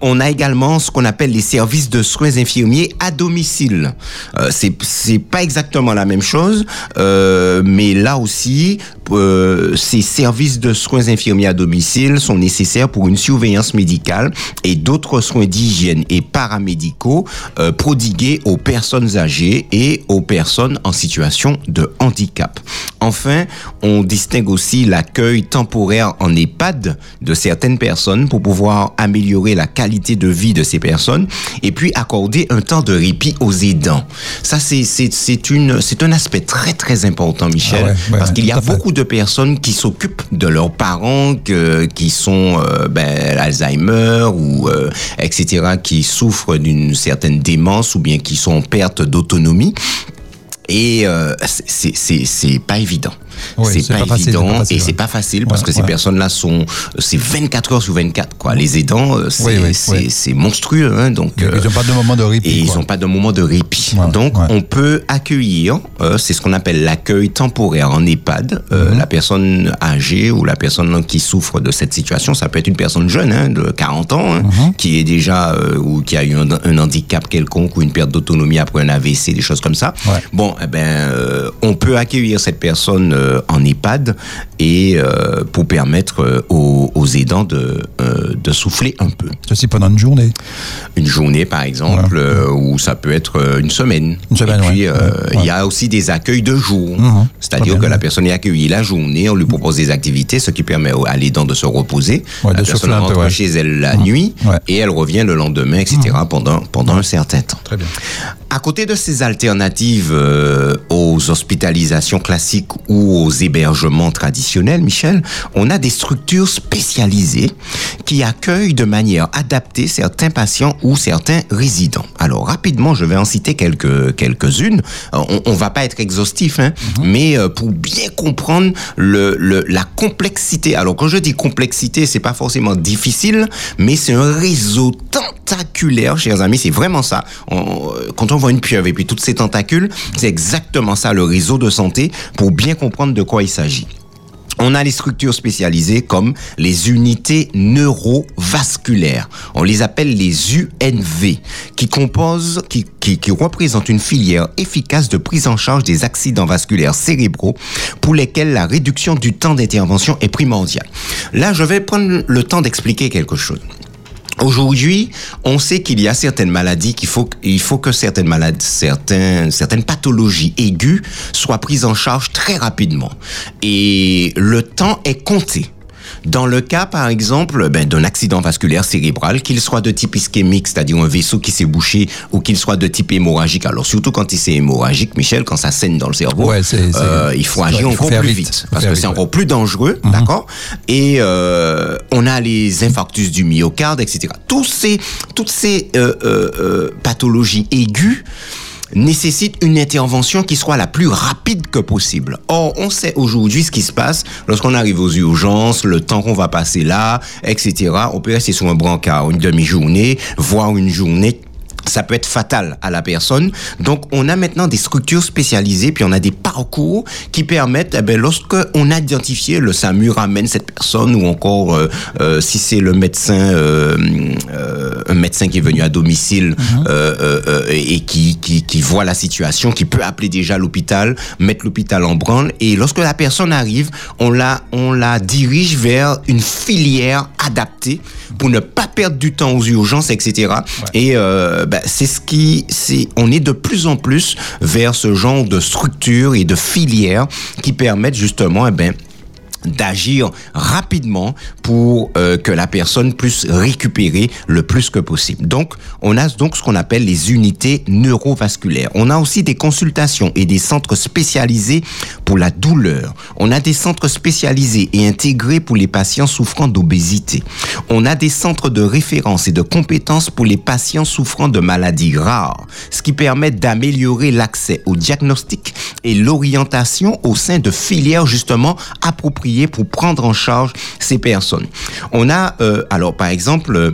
On a également ce qu'on appelle les services de soins infirmiers à domicile. Euh, c'est c'est pas exactement la même chose, euh, mais là aussi, euh, ces services de soins infirmiers à domicile sont nécessaires pour une surveillance médicale et d'autres soins d'hygiène et paramédicaux euh, prodigués aux personnes âgées et aux personnes en situation de handicap. Enfin, on distingue aussi l'accueil temporaire en EHPAD de certaines personnes pour pouvoir améliorer la qualité de vie de ces personnes et puis accorder un temps de répit aux aidants. Ça, c'est c'est c'est une c'est un aspect très très important, Michel, Ah ouais, ouais, parce qu'il y a beaucoup de personnes qui s'occupent de leurs parents que, qui sont euh, ben, Alzheimer ou euh, etc qui souffrent d'une certaine démence ou bien qui sont en perte d'autonomie et euh, c'est- c'est c'est c'est pas évident. Oui, c'est pas, évident pas facile, et c'est pas facile parce Ouais, que ces personnes-là sont c'est 24 heures sur 24 quoi. Les aidants euh, c'est Oui, monstrueux hein, donc Ils euh, n'ont pas de moment de répit. et ils n'ont pas de moment de répit. Ouais, Donc, on peut accueillir, euh, c'est ce qu'on appelle l'accueil temporaire en EHPAD. Euh, Mhm. La personne âgée ou la personne qui souffre de cette situation, ça peut être une personne jeune, hein, de 40 ans, hein, Mhm. qui est déjà euh, ou qui a eu un, un handicap quelconque ou une perte d'autonomie après un AVC, des choses comme ça. Bon, eh ben, on peut accueillir cette personne en EHPAD et euh, pour permettre euh, aux, aux aidants de, euh, de souffler un peu Ceci pendant une journée. une journée par exemple euh, ou ça peut être euh, une semaine. Une semaine, Et puis euh, Ouais, il ouais. y a aussi des accueils de jour, Mhm. c'est-à-dire que la personne est accueillie la journée, on lui propose des activités, ce qui permet à l'aidant de se reposer. Ouais, la de personne rentre ouais. Mhm. chez elle la nuit Ouais. et elle revient le lendemain, etc. pendant pendant un certain temps. Très bien. À côté de ces alternatives euh, aux hospitalisations classiques ou aux hébergements traditionnels, Michel, on a des structures spécialisées qui accueillent de manière adaptée certains patients ou certains résidents. Alors rapidement, je vais en citer quelques quelques-unes. Euh, On, on va pas être exhaustif, hein, mais euh, pour bien comprendre le, le la complexité. Alors quand je dis complexité, c'est pas forcément difficile, mais c'est un réseau tentaculaire, chers amis. C'est vraiment ça. On- euh, quand on voit une pieuvre et puis toutes ces tentacules, c'est exactement ça, le réseau de santé, pour bien comprendre de quoi il s'agit. On a les structures spécialisées comme les unités neurovasculaires. On les appelle les UNV, qui composent, qui, représentent une filière efficace de prise en charge des accidents vasculaires cérébraux pour lesquels la réduction du temps d'intervention est primordiale. Là, je vais prendre le temps d'expliquer quelque chose. Aujourd'hui, on sait qu'il y a certaines maladies qu'il faut, il faut que certaines maladies, certains, certaines pathologies aiguës soient prises en charge très rapidement. Et le temps est compté. Dans le cas, par exemple, ben, d'un accident vasculaire cérébral, qu'il soit de type ischémique, c'est-à-dire un vaisseau qui s'est bouché, ou qu'il soit de type hémorragique. Alors surtout quand il c'est hémorragique, Michel, quand ça saigne dans le cerveau, Ouais, c'est- c'est- euh, il faut agir encore plus vite. parce que vite, c'est ouais. encore plus dangereux, d'accord? Et euh, on a les infarctus du myocarde, etc. Tous ces, toutes ces euh, euh, euh, pathologies aiguës nécessitent une intervention qui soit la plus rapide que possible. Or, on sait aujourd'hui ce qui se passe lorsqu'on arrive aux urgences, le temps qu'on va passer là, etc. On peut rester sur un brancard une demi-journée, voire une journée ça peut être fatal à la personne. Donc, on a maintenant des structures spécialisées, puis on a des parcours qui permettent, eh ben, lorsque on a identifié le SAMU ramène cette personne, ou encore euh, euh, si c'est le médecin euh, euh, un médecin qui est venu à domicile euh, euh, et qui, qui, qui voit la situation, qui peut appeler déjà l'hôpital, mettre l'hôpital en branle. Et lorsque la personne arrive, on la, on la dirige vers une filière adaptée pour ne pas perdre du temps aux urgences, etc. Et euh, ben, c'est ce qui, c'est, on est de plus en plus vers ce genre de structure et de filières qui permettent justement, eh ben, d'agir rapidement pour euh, que la personne puisse récupérer le plus que possible. Donc, on a donc ce qu'on appelle les unités neurovasculaires. On a aussi des consultations et des centres spécialisés pour la douleur. On a des centres spécialisés et intégrés pour les patients souffrant d'obésité. On a des centres de référence et de compétences pour les patients souffrant de maladies rares, ce qui permet d'améliorer l'accès au diagnostic et l'orientation au sein de filières justement appropriées pour prendre en charge ces personnes. On a, euh, alors par exemple, euh,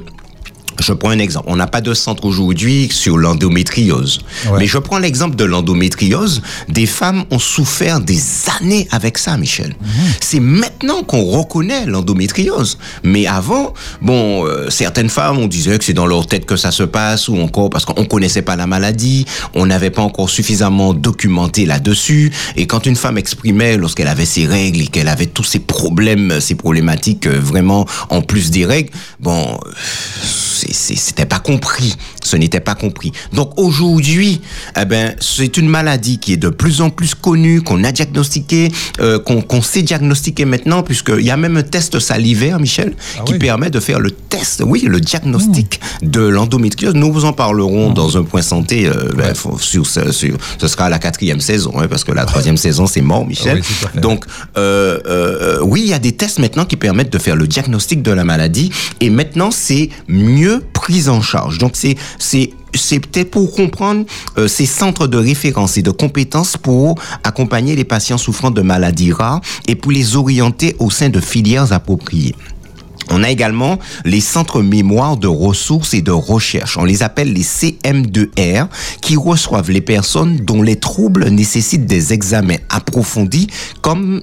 je prends un exemple. On n'a pas de centre aujourd'hui sur l'endométriose. Ouais. Mais je prends l'exemple de l'endométriose. Des femmes ont souffert des années avec ça, Michel. C'est maintenant qu'on reconnaît l'endométriose. Mais avant, bon, euh, certaines femmes, on disait que c'est dans leur tête que ça se passe ou encore parce qu'on connaissait pas la maladie, on n'avait pas encore suffisamment documenté là-dessus. Et quand une femme exprimait lorsqu'elle avait ses règles et qu'elle avait tous ces problèmes, ces problématiques euh, vraiment en plus des règles, bon, euh, c'était pas compris. Ce n'était pas compris. Donc aujourd'hui, eh ben, c'est une maladie qui est de plus en plus connue, qu'on a diagnostiqué, euh, qu'on qu'on sait diagnostiquer maintenant, puisqu'il y a même un test salivaire, Michel, Ah qui oui. permet de faire le test, oui, le diagnostic de l'endométriose. Nous vous en parlerons dans un point santé. euh, ben, faut- sur, ce- sur- ce sera la quatrième saison, hein, parce que la troisième saison c'est mort, Michel. Ah oui. Donc euh, oui, il y a des tests maintenant qui permettent de faire le diagnostic de la maladie et maintenant c'est mieux pris en charge. Donc c'est c'est c'est peut-être pour comprendre euh, ces centres de référence et de compétences pour accompagner les patients souffrant de maladies rares et pour les orienter au sein de filières appropriées. On a également les centres mémoire de ressources et de recherche. On les appelle les CM2R qui reçoivent les personnes dont les troubles nécessitent des examens approfondis comme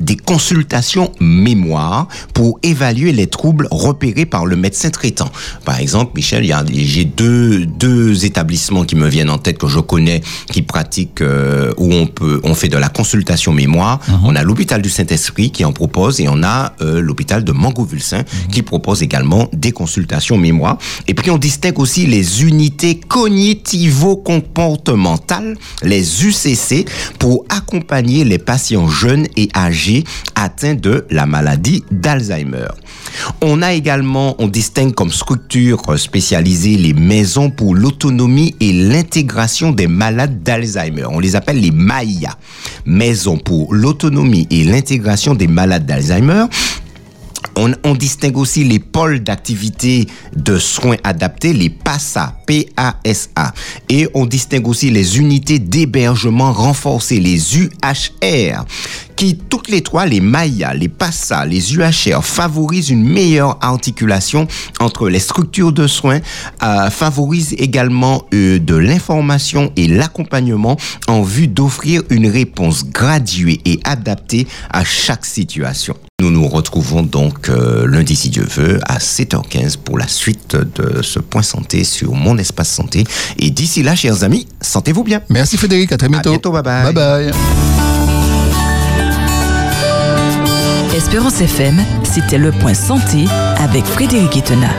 des consultations mémoire pour évaluer les troubles repérés par le médecin traitant. Par exemple, Michel, j'ai deux deux établissements qui me viennent en tête que je connais qui pratiquent euh, où on peut on fait de la consultation mémoire. On a l'hôpital du Saint-Esprit qui en propose et on a euh, l'hôpital de Mangovulsin qui propose également des consultations mémoire. Et puis on distingue aussi les unités cognitivo-comportementales, les UCC, pour accompagner les patients jeunes et âgés atteints de la maladie d'Alzheimer. On a également, on distingue comme structure spécialisée les maisons pour l'autonomie et l'intégration des malades d'Alzheimer. On les appelle les MAIA, maisons pour l'autonomie et l'intégration des malades d'Alzheimer. On, distingue aussi les pôles d'activité de soins adaptés, les PASA, P-A-S-A. Et on distingue aussi les unités d'hébergement renforcées, les UHR, qui toutes les trois, les MAIA, les PASA, les UHR, favorisent une meilleure articulation entre les structures de soins, euh, favorisent également euh, de l'information et l'accompagnement en vue d'offrir une réponse graduée et adaptée à chaque situation. Nous nous retrouvons donc euh, lundi, si Dieu veut, à 7h15 pour la suite de ce point santé sur mon espace santé. Et d'ici là, chers amis, sentez-vous bien. Merci Frédéric, à très bientôt. bientôt, bye bye. Bye bye. Espérance FM, c'était le point santé avec Frédéric Etena.